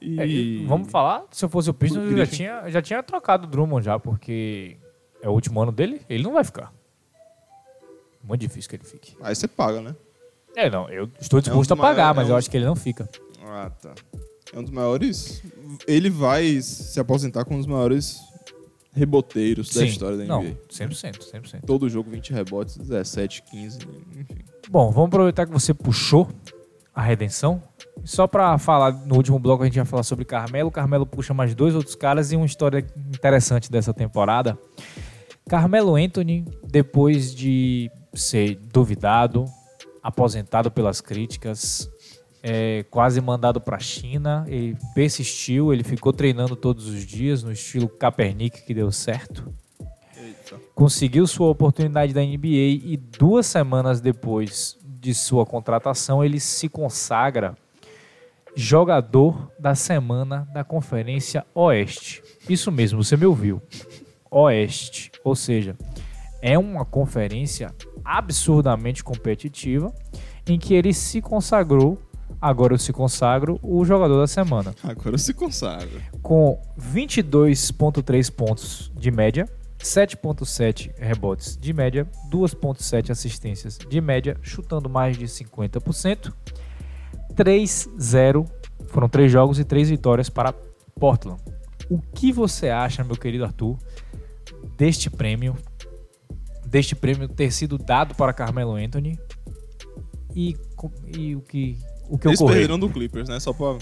[SPEAKER 2] e...
[SPEAKER 1] É, e vamos falar, se eu fosse o Pistons, eu já tinha, já tinha trocado o Drummond já, porque é o último ano dele, ele não vai ficar. Muito difícil que ele fique.
[SPEAKER 2] Aí você paga, né?
[SPEAKER 1] É, não, eu estou disposto
[SPEAKER 2] É
[SPEAKER 1] a
[SPEAKER 2] um
[SPEAKER 1] pagar,
[SPEAKER 2] maior-
[SPEAKER 1] mas
[SPEAKER 2] é
[SPEAKER 1] eu
[SPEAKER 2] um-
[SPEAKER 1] acho que ele não fica.
[SPEAKER 2] Ah, tá. É um dos maiores. Ele vai se aposentar com um dos maiores reboteiros da história da NBA.
[SPEAKER 1] Não, 100%, 100%.
[SPEAKER 2] Todo jogo 20 rebotes, 17, 15, enfim.
[SPEAKER 1] Bom, vamos aproveitar que você puxou a redenção. Só pra falar, no último bloco a gente vai falar sobre Carmelo. Carmelo puxa mais dois outros caras e uma história interessante dessa temporada. Carmelo Anthony, depois de ser duvidado, aposentado pelas críticas, é, quase mandado pra China, ele persistiu, ele ficou treinando todos os dias no estilo Kaepernick que deu certo
[SPEAKER 2] Eita.
[SPEAKER 1] conseguiu sua oportunidade da NBA e duas semanas depois de sua contratação ele se consagra jogador da semana da Conferência Oeste. Isso mesmo, você me ouviu. Oeste, ou seja, é uma conferência absurdamente competitiva em que ele se consagrou, agora eu se consagro, o jogador da semana
[SPEAKER 2] Agora se consagra.
[SPEAKER 1] com 22,3 pontos de média, 7,7 rebotes de média, 2,7 assistências de média, chutando mais de 50%, 3-0. Foram três jogos e três vitórias para Portland. O que você acha, meu querido Arthur, deste prêmio? Deste prêmio ter sido dado para Carmelo Anthony e, e o que, o que
[SPEAKER 2] Eles
[SPEAKER 1] ocorreu?
[SPEAKER 2] perderam do Clippers, né? Só pra.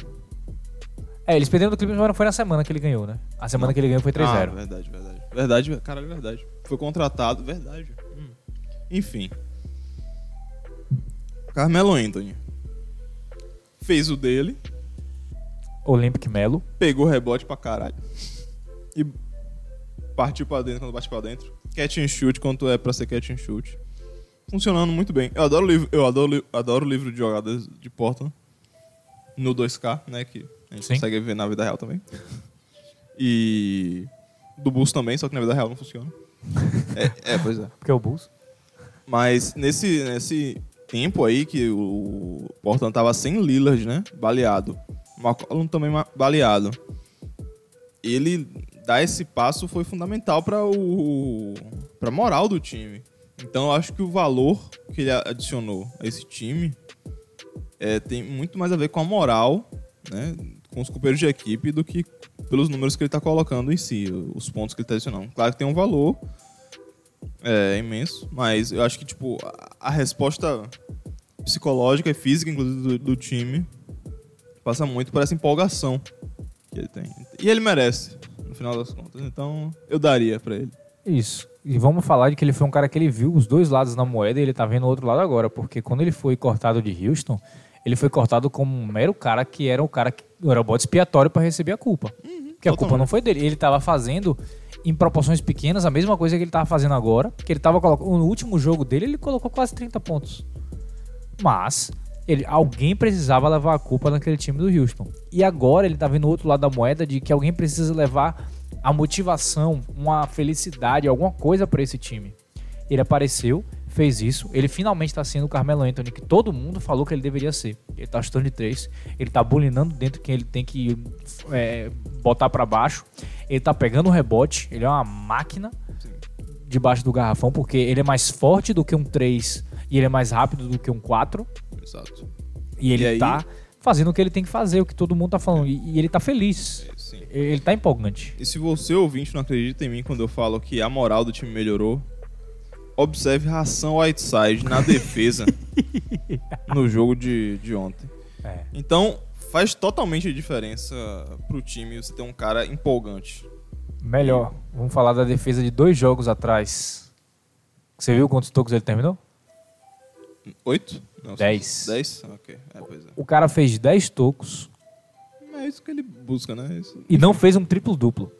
[SPEAKER 1] É, eles perderam do Clippers, mas não foi na semana que ele ganhou, né? A semana que ele ganhou foi 3-0.
[SPEAKER 2] Ah, verdade, verdade. Verdade, caralho, verdade. Foi contratado, verdade. Hum. Enfim. Carmelo Anthony. Fez o dele,
[SPEAKER 1] Olympic Melo.
[SPEAKER 2] pegou o rebote pra caralho. E partiu pra dentro quando bate pra dentro. Catch and shoot quando é pra ser catch and shoot. Funcionando muito bem. Eu adoro o livro, eu adoro, adoro livro de jogadas de Portland. No 2K, né? Que a gente
[SPEAKER 1] Sim.
[SPEAKER 2] consegue ver na vida real também. E. Do Bulls também, só que na vida real não funciona. é, é, pois é.
[SPEAKER 1] Porque é o Bulls.
[SPEAKER 2] Mas nesse, nesse, tempo aí que o Portland tava sem Lillard, né? Baleado. McCollum também baleado. Ele dar esse passo foi fundamental para o para moral do time. Então eu acho que o valor que ele adicionou a esse time é, tem muito mais a ver com a moral, né, com os companheiros de equipe do que pelos números que ele está colocando em si, os pontos que ele está adicionando. Claro que tem um valor é, imenso, mas eu acho que tipo a, resposta psicológica e física, inclusive do, do time, passa muito por essa empolgação que ele tem. E ele merece, final das contas. Então eu daria para ele.
[SPEAKER 1] Isso. E vamos falar de que ele foi um cara que ele viu os dois lados na moeda e ele tá vendo o outro lado agora. Porque quando ele foi cortado de Houston, ele foi cortado como um mero cara que era o cara que era o bode expiatório para receber a culpa. Porque a culpa não foi dele. Ele tava fazendo em proporções pequenas a mesma coisa que ele tava fazendo agora. Que ele tava colocando. No último jogo dele, ele colocou quase 30 pontos. Mas ele, alguém precisava levar a culpa naquele time do Houston. E agora ele tá vendo o outro lado da moeda de que alguém precisa levar a motivação, uma felicidade, alguma coisa para esse time. Ele apareceu, fez isso. Ele finalmente tá sendo o Carmelo Anthony que todo mundo falou que ele deveria ser. Ele tá chutando de três, ele tá bulinando dentro que ele tem que é, botar para baixo. Ele tá pegando o rebote, ele é uma máquina debaixo do garrafão, porque ele é mais forte do que um 3 e ele é mais rápido do que um 4.
[SPEAKER 2] Exato.
[SPEAKER 1] E ele
[SPEAKER 2] E aí-
[SPEAKER 1] tá fazendo o que ele tem que fazer, o que todo mundo tá falando. E, e ele tá feliz.
[SPEAKER 2] Sim.
[SPEAKER 1] Ele tá empolgante.
[SPEAKER 2] E se você ouvinte não acredita em mim quando eu falo que a moral do time melhorou, observe Ração Whiteside na defesa no jogo de, de ontem.
[SPEAKER 1] É.
[SPEAKER 2] Então, faz totalmente a diferença pro time você ter um cara empolgante.
[SPEAKER 1] Melhor, vamos falar da defesa de dois jogos atrás. Você viu quantos tocos ele terminou?
[SPEAKER 2] Oito? Não,
[SPEAKER 1] Dez.
[SPEAKER 2] Dez? Ok. É, pois é.
[SPEAKER 1] O cara fez 10 tocos
[SPEAKER 2] É isso que ele busca, né? Isso.
[SPEAKER 1] e não fez um triplo-duplo.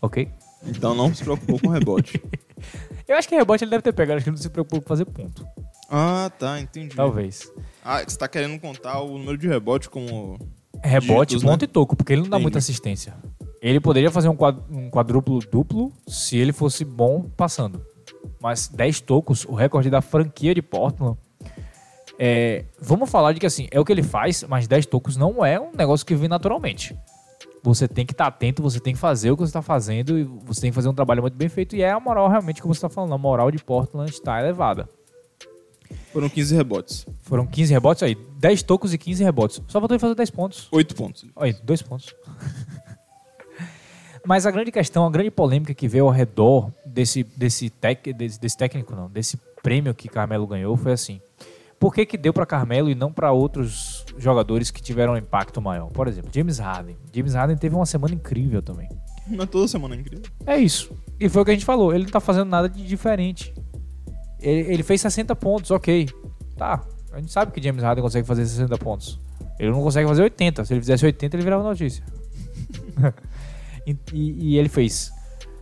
[SPEAKER 1] Ok?
[SPEAKER 2] Então não se preocupou com rebote.
[SPEAKER 1] Eu acho que rebote ele deve ter pegado, acho que ele não se preocupou com fazer ponto.
[SPEAKER 2] Ah, tá, entendi.
[SPEAKER 1] Talvez.
[SPEAKER 2] Ah, você tá querendo contar o número de rebote como.
[SPEAKER 1] Rebote,
[SPEAKER 2] Dígitos,
[SPEAKER 1] ponto
[SPEAKER 2] né?
[SPEAKER 1] e toco, porque ele não dá
[SPEAKER 2] Entendi.
[SPEAKER 1] muita assistência. Ele poderia fazer um, um quadruplo duplo se ele fosse bom passando. Mas 10 tocos, o recorde da franquia de Portland. É, vamos falar de que assim, é o que ele faz, mas 10 tocos não é um negócio que vem naturalmente. Você tem que estar atento, você tem que fazer o que você está fazendo e você tem que fazer um trabalho muito bem feito. E é a moral realmente, como você está falando, a moral de Portland está elevada.
[SPEAKER 2] Foram 15 rebotes.
[SPEAKER 1] Foram 15 rebotes aí, 10 tocos e 15 rebotes. Só faltou ele fazer 10 pontos.
[SPEAKER 2] 8 pontos.
[SPEAKER 1] Olha, aí, dois pontos. Mas a grande questão, a grande polêmica que veio ao redor desse, desse, tec, desse, desse técnico, não, desse prêmio que Carmelo ganhou foi assim. Por que, que deu para Carmelo e não para outros jogadores que tiveram um impacto maior? Por exemplo, James Harden. James Harden teve uma semana incrível também.
[SPEAKER 2] Não é toda semana incrível.
[SPEAKER 1] É isso. E foi o que a gente falou. Ele não tá fazendo nada de diferente. Ele, ele fez 60 pontos, ok. Tá. A gente sabe que James Harden consegue fazer 60 pontos. Ele não consegue fazer 80. Se ele fizesse 80, ele virava notícia. e, e- e ele fez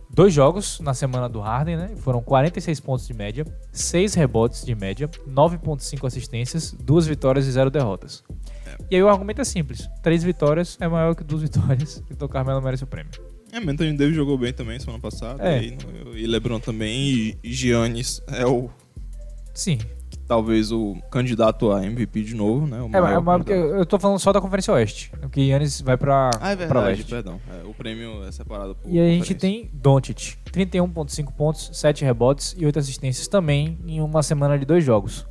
[SPEAKER 1] dois jogos na semana do Harden, né? Foram 46 pontos de média, 6 rebotes de média, 9.5 assistências, duas vitórias e zero derrotas. E aí o argumento é simples. Três vitórias é maior que duas vitórias. Então o Carmelo merece o prêmio.
[SPEAKER 2] É, Anthony Davis jogou bem também semana passada.
[SPEAKER 1] É.
[SPEAKER 2] E, e LeBron também. E, e Giannis é o.
[SPEAKER 1] Sim,
[SPEAKER 2] Talvez o candidato a MVP de novo, né?
[SPEAKER 1] É,
[SPEAKER 2] maior
[SPEAKER 1] é, mas porque eu tô falando só da Conferência Oeste. Porque Yannis vai pra,
[SPEAKER 2] Ah, é
[SPEAKER 1] pra
[SPEAKER 2] verdade,
[SPEAKER 1] Leste.
[SPEAKER 2] perdão. É, o prêmio é separado por.
[SPEAKER 1] E a gente tem Doncic, 31.5 pontos, 7 rebotes e 8 assistências também em uma semana de dois jogos.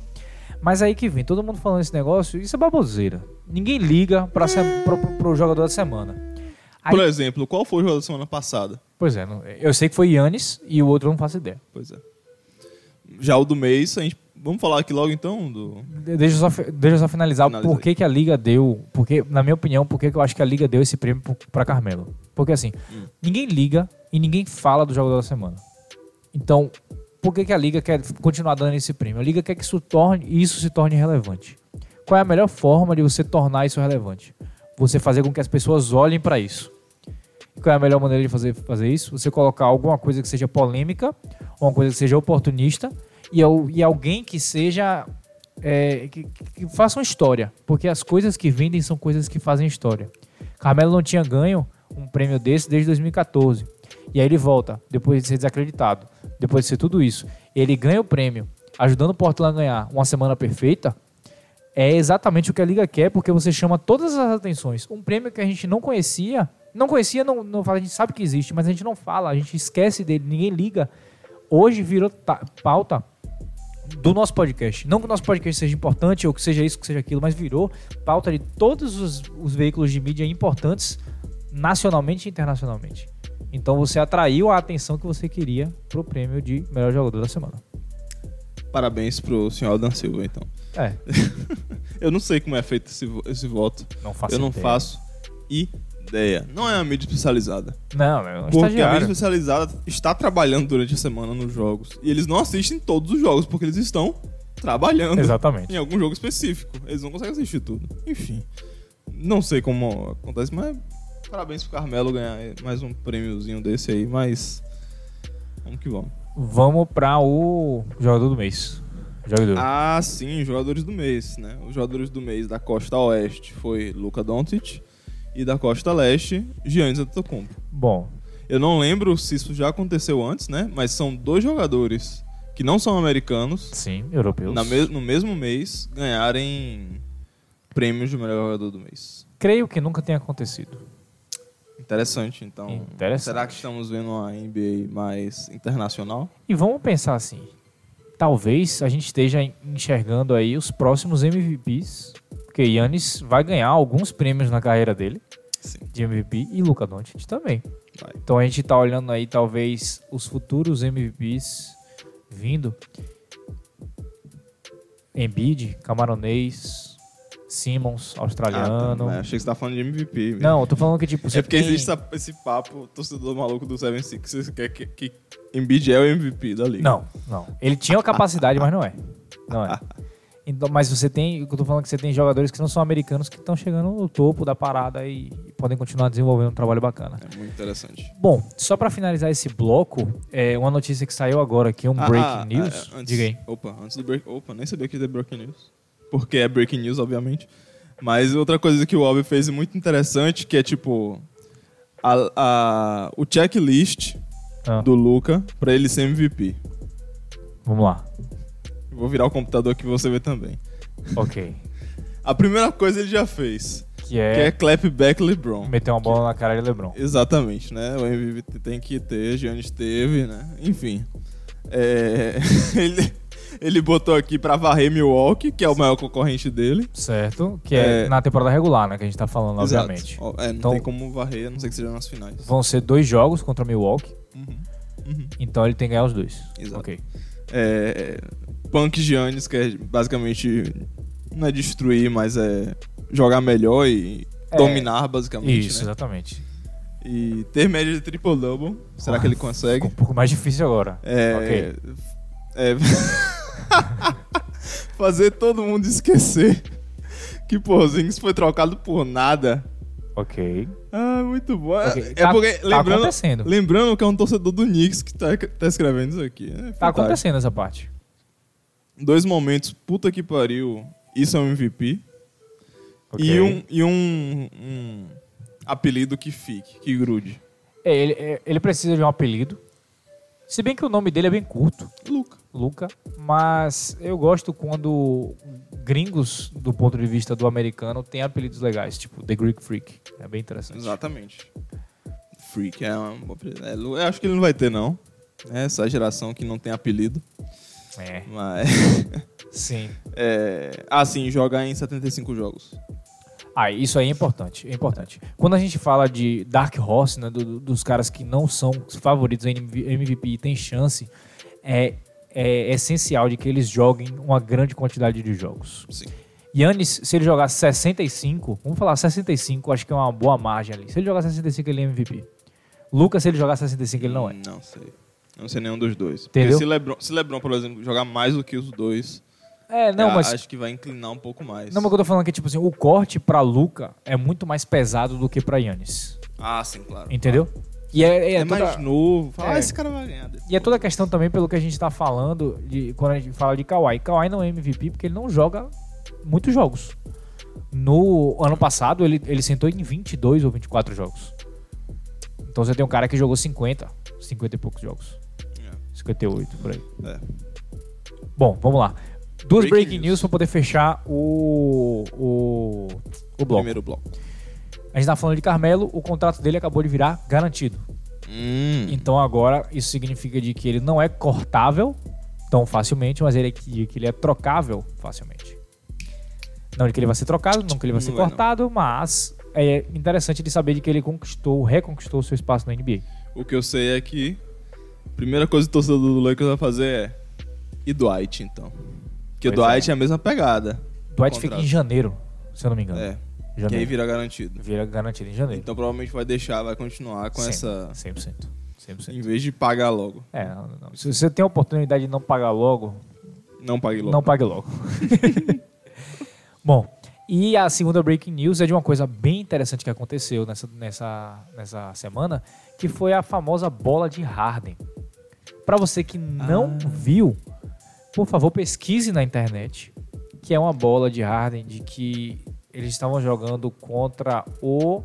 [SPEAKER 1] Mas aí que vem, todo mundo falando esse negócio, isso é baboseira. Ninguém liga pra se, pro, pro- jogador da semana. Aí-
[SPEAKER 2] Por exemplo, qual foi o jogo da semana passada?
[SPEAKER 1] pois é, eu sei que foi Yannis e o outro eu não faço ideia.
[SPEAKER 2] Pois é. Já o do mês, a gente. Vamos falar aqui logo então do.
[SPEAKER 1] De- Deixa eu só, deixa eu só finalizar
[SPEAKER 2] Finaliza
[SPEAKER 1] por que, que a Liga deu. Porque, na minha opinião, por que que eu acho que a Liga deu esse prêmio pra Carmelo. Porque assim,
[SPEAKER 2] Hum.
[SPEAKER 1] ninguém liga e ninguém fala do jogador da semana. Então, por que, que a Liga quer continuar dando esse prêmio? A Liga quer que isso, torne, isso se torne relevante. Qual é a melhor forma de você tornar isso relevante? Você fazer com que as pessoas olhem pra isso. Qual é a melhor maneira de fazer, fazer isso? Você colocar alguma coisa que seja polêmica, uma coisa que seja oportunista e, e alguém que seja. é, que, que faça uma história. Porque as coisas que vendem são coisas que fazem história. Carmelo não tinha ganho um prêmio desse desde 2014. E aí ele volta, depois de ser desacreditado, depois de ser tudo isso. Ele ganha o prêmio ajudando o Portland a ganhar uma semana perfeita, é exatamente o que a liga quer, porque você chama todas as atenções. Um prêmio que a gente não conhecia, não conhecia, não, não fala, a gente sabe que existe, mas a gente não fala, a gente esquece dele, ninguém liga. Hoje virou ta- pauta do nosso podcast. Não que o nosso podcast seja importante ou que seja isso, que seja aquilo, mas virou pauta de todos os, os veículos de mídia importantes nacionalmente e internacionalmente. Então você atraiu a atenção que você queria pro prêmio de melhor jogador da semana.
[SPEAKER 2] Parabéns pro senhor Aldan Silva, então.
[SPEAKER 1] É,
[SPEAKER 2] Eu não sei como é feito esse, esse voto.
[SPEAKER 1] não faço
[SPEAKER 2] eu não
[SPEAKER 1] ideia.
[SPEAKER 2] faço ideia. Não é uma mídia especializada.
[SPEAKER 1] Não, é um
[SPEAKER 2] Porque a mídia
[SPEAKER 1] estagiário.
[SPEAKER 2] especializada está trabalhando durante a semana nos jogos. E eles não assistem todos os jogos, porque eles estão trabalhando
[SPEAKER 1] Exatamente.
[SPEAKER 2] em algum jogo específico. Eles não conseguem assistir tudo. Enfim. Não sei como acontece, mas parabéns pro Carmelo ganhar mais um prêmiozinho desse aí, mas. Vamos que vamos.
[SPEAKER 1] Vamos para o jogador do mês. Jogador.
[SPEAKER 2] Ah, sim, jogadores do mês, né? Os jogadores do mês da Costa Oeste foi Luka Doncic e da Costa Leste, Giannis Antetokounmpo.
[SPEAKER 1] Bom,
[SPEAKER 2] Eu não lembro se isso já aconteceu antes, né? Mas são dois jogadores que não são americanos
[SPEAKER 1] sim, europeus.
[SPEAKER 2] na me- no mesmo mês ganharem prêmios de melhor jogador do mês.
[SPEAKER 1] Creio que nunca tenha acontecido.
[SPEAKER 2] Interessante, então.
[SPEAKER 1] Interessante.
[SPEAKER 2] Será que estamos vendo uma NBA mais internacional?
[SPEAKER 1] E vamos pensar assim. Talvez a gente esteja enxergando aí os próximos MVPs, porque Yannis vai ganhar alguns prêmios na carreira dele
[SPEAKER 2] Sim,
[SPEAKER 1] de MVP e Luka Doncic também.
[SPEAKER 2] vai.
[SPEAKER 1] Então a gente tá olhando aí talvez os futuros MVPs vindo. Embiid, camaronês, Simmons,
[SPEAKER 2] Ah,
[SPEAKER 1] australiano.
[SPEAKER 2] tá. Achei que você tá falando de MVP.
[SPEAKER 1] Não, eu tô falando que tipo,
[SPEAKER 2] É porque
[SPEAKER 1] tem...
[SPEAKER 2] existe esse papo, torcedor maluco do 76, que que, que Embiid é o MVP da liga.
[SPEAKER 1] Não, não. Ele tinha a capacidade, mas não é. Não é. Então, mas você tem, eu tô falando que você tem jogadores que não são americanos que estão chegando no topo da parada e, podem continuar desenvolvendo um trabalho bacana.
[SPEAKER 2] É muito interessante.
[SPEAKER 1] Bom, só pra finalizar esse bloco, é uma notícia que saiu agora aqui, um
[SPEAKER 2] Ah,
[SPEAKER 1] breaking
[SPEAKER 2] ah,
[SPEAKER 1] news.
[SPEAKER 2] ah, antes-
[SPEAKER 1] Diga aí.
[SPEAKER 2] Opa, antes do break. Opa, nem sabia que ia ter breaking news. Porque é breaking news, obviamente. Mas outra coisa que o Albi fez muito interessante, que é tipo. a- a- o checklist
[SPEAKER 1] Ah,
[SPEAKER 2] do Luca pra ele ser MVP.
[SPEAKER 1] Vamos lá.
[SPEAKER 2] Vou virar o computador aqui pra você ver também.
[SPEAKER 1] Ok.
[SPEAKER 2] A primeira coisa ele já fez,
[SPEAKER 1] Que
[SPEAKER 2] que é
[SPEAKER 1] é
[SPEAKER 2] clapback LeBron.
[SPEAKER 1] meter uma bola na cara de LeBron.
[SPEAKER 2] Exatamente, né? O MVP tem que ter, Giannis teve, né? Enfim. É, ele, ele botou aqui pra varrer Milwaukee, que é o maior concorrente dele.
[SPEAKER 1] Certo? Que é,
[SPEAKER 2] É.
[SPEAKER 1] na temporada regular, né? Que a gente tá falando,
[SPEAKER 2] Exato.
[SPEAKER 1] obviamente.
[SPEAKER 2] É, não
[SPEAKER 1] Então-
[SPEAKER 2] tem como varrer, a não ser que seja nas finais.
[SPEAKER 1] Vão ser dois jogos contra Milwaukee,
[SPEAKER 2] Uhum. Uhum.
[SPEAKER 1] então ele tem que ganhar os dois.
[SPEAKER 2] Exato.
[SPEAKER 1] Ok.
[SPEAKER 2] É, Punk Giannis, que é basicamente não é destruir, mas é jogar melhor e
[SPEAKER 1] É,
[SPEAKER 2] dominar, basicamente.
[SPEAKER 1] Isso,
[SPEAKER 2] né?
[SPEAKER 1] exatamente.
[SPEAKER 2] E ter média de triple-double. Será
[SPEAKER 1] Ah,
[SPEAKER 2] que ele
[SPEAKER 1] Ficou
[SPEAKER 2] consegue?
[SPEAKER 1] um pouco mais difícil agora.
[SPEAKER 2] É,
[SPEAKER 1] Ok.
[SPEAKER 2] é- fazer todo mundo esquecer que Porzingis foi trocado por nada.
[SPEAKER 1] Ok.
[SPEAKER 2] Ah, muito bom.
[SPEAKER 1] Ok,
[SPEAKER 2] É
[SPEAKER 1] tá-
[SPEAKER 2] porque,
[SPEAKER 1] tá
[SPEAKER 2] lembrando,
[SPEAKER 1] acontecendo.
[SPEAKER 2] lembrando que é um torcedor do Knicks que tá, tá escrevendo isso aqui. É
[SPEAKER 1] Tá acontecendo essa parte.
[SPEAKER 2] Dois momentos, puta que pariu, isso é um MVP.
[SPEAKER 1] Ok.
[SPEAKER 2] E, um, e um, um apelido que fique, que grude.
[SPEAKER 1] É, ele, é, ele precisa de um apelido. Se bem que o nome dele é bem curto,
[SPEAKER 2] Luca.
[SPEAKER 1] Luca. Mas eu gosto quando gringos, do ponto de vista do americano, têm apelidos legais, tipo The Greek Freak. É bem interessante.
[SPEAKER 2] Exatamente. Freak é uma boa. É, eu acho que ele não vai ter, não. É essa geração que não tem apelido.
[SPEAKER 1] É,
[SPEAKER 2] Mas.
[SPEAKER 1] sim.
[SPEAKER 2] É, ah, sim, jogar em 75 jogos.
[SPEAKER 1] Ah, isso aí é importante, é importante. Quando a gente fala de Dark Horse, né, do- do- dos caras que não são favoritos em MVP e tem chance, é, é essencial de que eles joguem uma grande quantidade de jogos.
[SPEAKER 2] Sim.
[SPEAKER 1] Yannis, se ele jogar 65, vamos falar 65, acho que é uma boa margem ali. Se ele jogar 65, ele é MVP. Lucas, se ele jogar 65, ele não é.
[SPEAKER 2] Não sei. Não sei nenhum dos dois.
[SPEAKER 1] Entendeu?
[SPEAKER 2] Porque se Lebron, se Lebron, por exemplo, jogar mais do que os dois,
[SPEAKER 1] É, não,
[SPEAKER 2] eu
[SPEAKER 1] mas.
[SPEAKER 2] acho que vai inclinar um pouco mais.
[SPEAKER 1] Não, mas o que eu tô falando é que, tipo assim, o corte pra Luca é muito mais pesado do que pra Yannis.
[SPEAKER 2] Ah, sim, claro.
[SPEAKER 1] Entendeu? E é, é,
[SPEAKER 2] É,
[SPEAKER 1] toda-
[SPEAKER 2] mais novo. Fala,
[SPEAKER 1] É.
[SPEAKER 2] ah, esse cara vai ganhar.
[SPEAKER 1] E é toda a questão também pelo que a gente tá falando de, quando a gente fala de Kawhi. Kawhi não é MVP porque ele não joga muitos jogos. No ano passado, ele, ele sentou em 22 ou 24 jogos. Então você tem um cara que jogou 50, 50 e poucos jogos.
[SPEAKER 2] É.
[SPEAKER 1] 58, por aí.
[SPEAKER 2] É.
[SPEAKER 1] Bom, vamos lá. Duas
[SPEAKER 2] Breaking
[SPEAKER 1] breaking,
[SPEAKER 2] news.
[SPEAKER 1] news para poder fechar o, o, o bloco.
[SPEAKER 2] Primeiro bloco.
[SPEAKER 1] A gente tá falando de Carmelo, o contrato dele acabou de virar garantido.
[SPEAKER 2] Hum,
[SPEAKER 1] Então agora isso significa de que ele não é cortável tão facilmente, mas ele é que, ele é trocável facilmente. Não de que ele vai ser trocado, não que ele vai ser
[SPEAKER 2] Não vai,
[SPEAKER 1] cortado, mas é interessante de saber de que ele conquistou, reconquistou o seu espaço na NBA.
[SPEAKER 2] o que eu sei é que primeira coisa que o torcedor do Lakers vai fazer é. E Dwight, então? Porque
[SPEAKER 1] Pois
[SPEAKER 2] Dwight é. a mesma pegada.
[SPEAKER 1] Dwight fica em janeiro, se eu não me engano.
[SPEAKER 2] É. Que
[SPEAKER 1] Janeiro.
[SPEAKER 2] aí vira garantido.
[SPEAKER 1] Vira garantido em janeiro.
[SPEAKER 2] Então provavelmente vai deixar, vai continuar com
[SPEAKER 1] Sim,
[SPEAKER 2] essa.
[SPEAKER 1] 100%. 100%.
[SPEAKER 2] Em vez de pagar logo.
[SPEAKER 1] É, não, não. se você tem a oportunidade de não pagar logo,
[SPEAKER 2] Não pague logo.
[SPEAKER 1] não pague logo. Bom, e a segunda breaking news é de uma coisa bem interessante que aconteceu nessa, nessa, nessa semana, que foi a famosa bola de Harden. Para você que não viu, por favor, pesquise na internet, que é uma bola de Harden de que eles estavam jogando contra o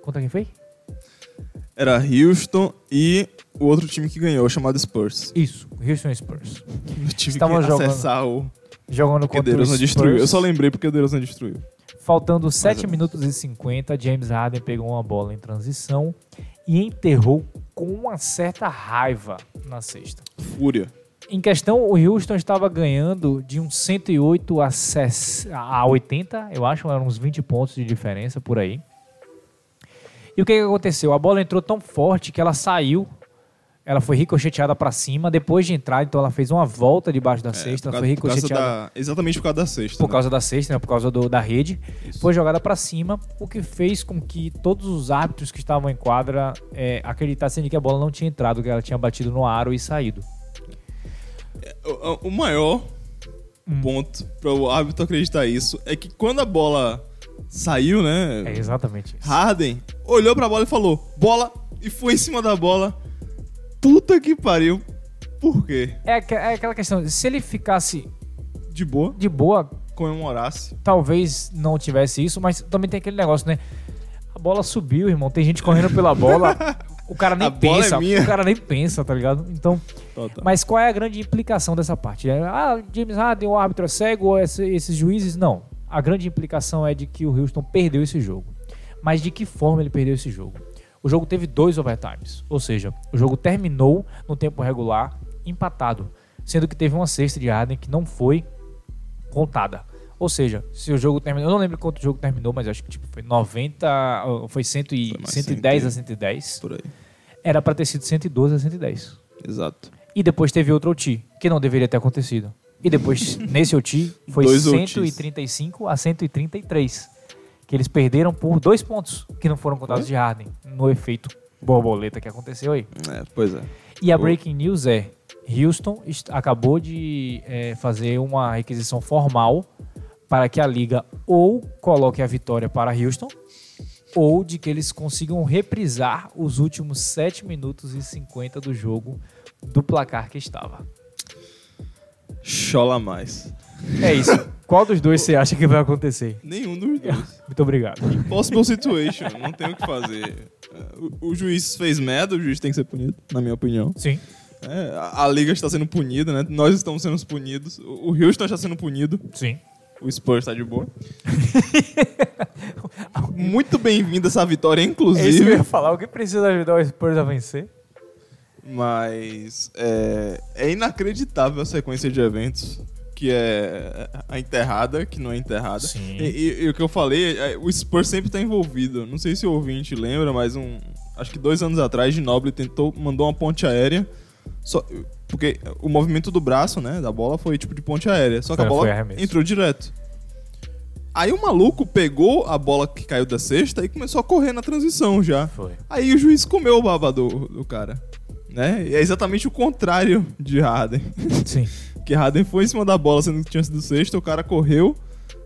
[SPEAKER 1] contra quem foi?
[SPEAKER 2] Era Houston e o outro time que ganhou, chamado Spurs.
[SPEAKER 1] Isso, Houston Spurs.
[SPEAKER 2] Eu tive
[SPEAKER 1] Estavam
[SPEAKER 2] que
[SPEAKER 1] jogando
[SPEAKER 2] acessar o
[SPEAKER 1] Jogando contra o
[SPEAKER 2] Deus não destruiu. Eu
[SPEAKER 1] Spurs.
[SPEAKER 2] só lembrei porque Deus não destruiu.
[SPEAKER 1] Faltando 7
[SPEAKER 2] menos.
[SPEAKER 1] minutos e 50, James Harden pegou uma bola em transição e enterrou com uma certa raiva na cesta.
[SPEAKER 2] Fúria.
[SPEAKER 1] Em questão, o Houston estava ganhando de uns 108 a, 60 a 80, eu acho, eram uns 20 pontos de diferença por aí. E o que, que aconteceu? A bola entrou tão forte que ela saiu, ela foi ricocheteada para cima. Depois de entrar, então ela fez uma volta debaixo da cesta,
[SPEAKER 2] É,
[SPEAKER 1] ela foi ricocheteada
[SPEAKER 2] da- exatamente por causa da sexta.
[SPEAKER 1] por
[SPEAKER 2] né?
[SPEAKER 1] causa da cesta, né, por causa do- da rede,
[SPEAKER 2] Isso.
[SPEAKER 1] foi jogada para cima, o que fez com que todos os árbitros que estavam em quadra é, acreditassem que a bola não tinha entrado, que ela tinha batido no aro e saído.
[SPEAKER 2] O, o maior
[SPEAKER 1] Hum.
[SPEAKER 2] ponto para o árbitro acreditar isso é que quando a bola saiu, né?
[SPEAKER 1] É exatamente isso.
[SPEAKER 2] Harden olhou pra bola e falou: bola, e foi em cima da bola. Puta que pariu. Por quê?
[SPEAKER 1] É, é aquela questão, se ele ficasse
[SPEAKER 2] De boa,
[SPEAKER 1] de boa,
[SPEAKER 2] comemorasse.
[SPEAKER 1] talvez não tivesse isso, mas também tem aquele negócio, né? A bola subiu, irmão, tem gente correndo pela bola, o cara nem
[SPEAKER 2] A é
[SPEAKER 1] pensa,
[SPEAKER 2] minha.
[SPEAKER 1] o cara nem pensa, tá ligado? Então,
[SPEAKER 2] Total.
[SPEAKER 1] Mas qual é a grande implicação dessa parte? É, ah, James Harden, o árbitro é cego, ou esse- esses juízes? Não. A grande implicação é de que o Houston perdeu esse jogo. Mas de que forma ele perdeu esse jogo? O jogo teve dois overtimes, ou seja, o jogo terminou no tempo regular empatado, sendo que teve uma cesta de Harden que não foi contada. Ou seja, se o jogo terminou, eu não lembro quanto o jogo terminou, mas acho que tipo, foi 90, ou foi 100 e,
[SPEAKER 2] Foi mais
[SPEAKER 1] 110
[SPEAKER 2] 100.
[SPEAKER 1] a 110.
[SPEAKER 2] Por aí.
[SPEAKER 1] Era pra ter sido 112 a 110.
[SPEAKER 2] Exato.
[SPEAKER 1] E depois teve outro OT, que não deveria ter acontecido. E depois, nesse OT, foi
[SPEAKER 2] Dois OTs.
[SPEAKER 1] 135 a 133. Que eles perderam por dois pontos que não foram contados de Harden no efeito borboleta que aconteceu aí.
[SPEAKER 2] É, pois é.
[SPEAKER 1] E a breaking news é: Houston acabou de é, fazer uma requisição formal para que a liga ou coloque a vitória para Houston ou de que eles consigam reprisar os últimos 7 minutos e 50 do jogo do placar que estava.
[SPEAKER 2] Chola mais.
[SPEAKER 1] É isso. Qual dos dois você acha que vai acontecer?
[SPEAKER 2] Nenhum dos dois.
[SPEAKER 1] Muito obrigado.
[SPEAKER 2] Possible situation, não tem o que fazer. É, O, o juiz fez merda, o juiz tem que ser punido, na minha opinião.
[SPEAKER 1] Sim.
[SPEAKER 2] É, a, a liga está sendo punida, né? Nós estamos sendo punidos. O, o Houston está sendo punido.
[SPEAKER 1] Sim.
[SPEAKER 2] O Spurs está de boa. Muito bem-vinda essa vitória,
[SPEAKER 1] É isso que eu
[SPEAKER 2] inclusive.
[SPEAKER 1] ia falar. O que precisa ajudar o Spurs a vencer?
[SPEAKER 2] Mas é, é inacreditável a sequência de eventos. Que é a enterrada, que não é enterrada.
[SPEAKER 1] Sim.
[SPEAKER 2] E, e- e o que eu falei, é, o Spurs sempre está envolvido. Não sei se o ouvinte lembra, mas um. Acho que dois anos atrás, Ginobili tentou, mandou uma ponte aérea. Só, porque o movimento do braço, né, da bola foi tipo de ponte aérea. Só que a bola entrou direto. Aí o maluco pegou a bola que caiu da cesta e começou a correr na transição já.
[SPEAKER 1] Foi.
[SPEAKER 2] Aí o juiz comeu o baba do, do cara. Né? E é exatamente o contrário de Harden.
[SPEAKER 1] Sim.
[SPEAKER 2] Que Harden foi em cima da bola, sendo que tinha sido sexta, o cara correu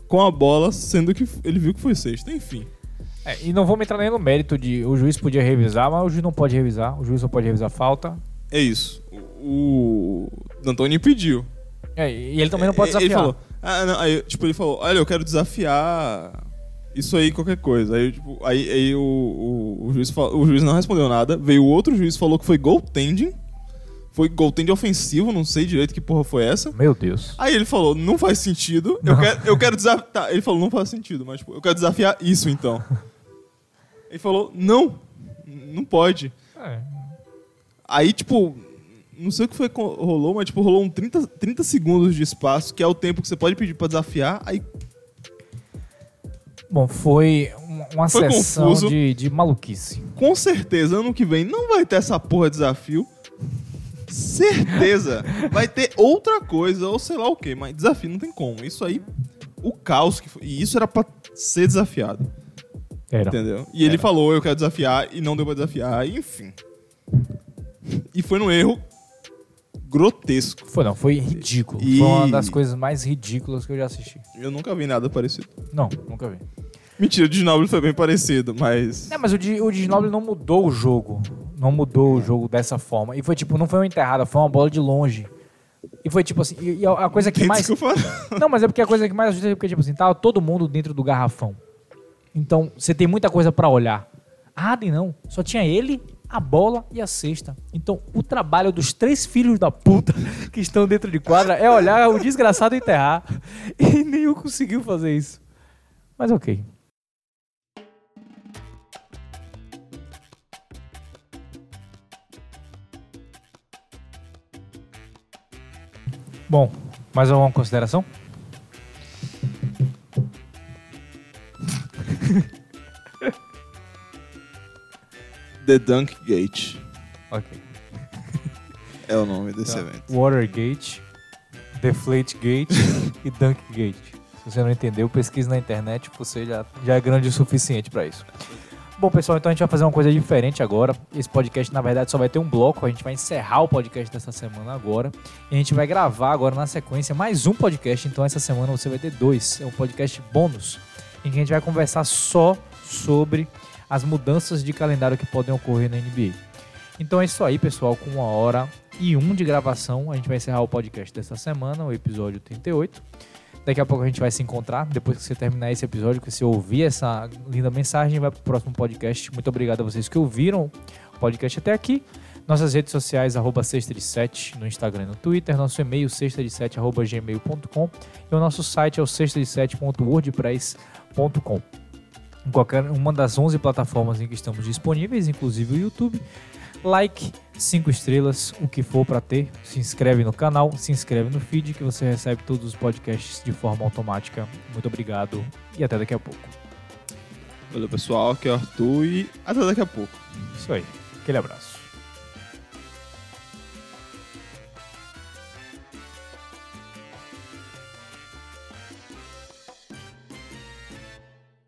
[SPEAKER 2] com a bola, sendo que ele viu que foi sexta. Enfim.
[SPEAKER 1] É, e não vamos entrar nem no mérito de o juiz podia revisar, mas o juiz não pode revisar. O juiz só pode revisar falta.
[SPEAKER 2] É isso. O, o D'Antoni pediu.
[SPEAKER 1] É, e ele também não pode
[SPEAKER 2] Ele
[SPEAKER 1] desafiar.
[SPEAKER 2] falou, ah, não, aí, tipo, ele falou, olha, eu quero desafiar isso aí, qualquer coisa. Aí, tipo, aí, aí o, o, o juiz, o juiz não respondeu nada. Veio outro juiz, falou que foi goaltending. foi goaltend ofensivo, não sei direito que porra foi essa.
[SPEAKER 1] Meu Deus.
[SPEAKER 2] Aí ele falou, não faz sentido. Eu quero, eu quero desafiar. Tá, ele falou, não faz sentido, mas tipo, eu quero desafiar isso então. Ele falou, não, não pode.
[SPEAKER 1] É.
[SPEAKER 2] Aí, tipo, não sei o que foi rolou, mas tipo, rolou um 30, 30 segundos de espaço, que é o tempo que você pode pedir pra desafiar. Aí
[SPEAKER 1] Bom, foi um- uma
[SPEAKER 2] Foi
[SPEAKER 1] sessão
[SPEAKER 2] confuso.
[SPEAKER 1] de, de maluquice.
[SPEAKER 2] com certeza ano que vem não vai ter essa porra de desafio. Certeza. Vai ter outra coisa, ou sei lá o que, mas desafio não tem como. Isso aí, o caos que foi. E isso era pra ser desafiado.
[SPEAKER 1] Era.
[SPEAKER 2] Entendeu? E ele falou, eu quero desafiar, e não deu pra desafiar, e enfim. E foi num erro grotesco.
[SPEAKER 1] Foi não, foi ridículo.
[SPEAKER 2] E-
[SPEAKER 1] Foi uma das coisas mais ridículas que eu já assisti.
[SPEAKER 2] Eu nunca vi nada parecido.
[SPEAKER 1] Não, nunca vi.
[SPEAKER 2] Mentira, o Ginobili foi bem parecido, mas.
[SPEAKER 1] É, mas o o Ginobili não mudou o jogo. Não mudou o jogo dessa forma. E foi tipo, não foi uma enterrada, foi uma bola de longe. E foi tipo assim, e, e a coisa que
[SPEAKER 2] Tem
[SPEAKER 1] mais.
[SPEAKER 2] desculpa.
[SPEAKER 1] Não, mas é porque a coisa que mais assusta é porque, tipo assim, tava todo mundo dentro do garrafão. Então, você tem muita coisa pra olhar. Harden não, só tinha ele, a bola e a cesta. Então, o trabalho dos três filhos da puta que estão dentro de quadra é olhar o desgraçado enterrar. E nenhum conseguiu fazer isso. Mas ok. Bom, mais alguma consideração?
[SPEAKER 2] The Dunk Gate
[SPEAKER 1] Ok.
[SPEAKER 2] é o nome desse
[SPEAKER 1] Tá.
[SPEAKER 2] evento.
[SPEAKER 1] Watergate, Deflategate e Dunkgate. Se você não entendeu, pesquise na internet, você já, já é grande o suficiente para isso. Bom, pessoal, então a gente vai fazer uma coisa diferente agora. Esse podcast, na verdade, só vai ter um bloco. A gente vai encerrar o podcast dessa semana agora. E a gente vai gravar agora na sequência mais um podcast. Então, essa semana você vai ter dois. É um podcast bônus, em que a gente vai conversar só sobre as mudanças de calendário que podem ocorrer na NBA. Então é isso aí, pessoal. Com uma hora e um de gravação, a gente vai encerrar o podcast dessa semana, o episódio 38. Daqui a pouco a gente vai se encontrar. Depois que você terminar esse episódio, que você ouvir essa linda mensagem, vai pro próximo podcast. Muito obrigado a vocês que ouviram o podcast até aqui. Nossas redes sociais, arroba sexta de sete, no Instagram e no Twitter. Nosso e-mail, sexta de sete, arroba gmail.com. E o nosso site é o sexta de sete.wordpress.com. Qualquer uma das 11 plataformas em que estamos disponíveis, inclusive o YouTube. Like, 5 estrelas, o que for para ter. Se inscreve no canal, se inscreve no feed que você recebe todos os podcasts de forma automática. Muito obrigado e até daqui a pouco.
[SPEAKER 2] Valeu, pessoal. Aqui é o Arthur e até daqui a pouco.
[SPEAKER 1] Isso aí. Aquele abraço.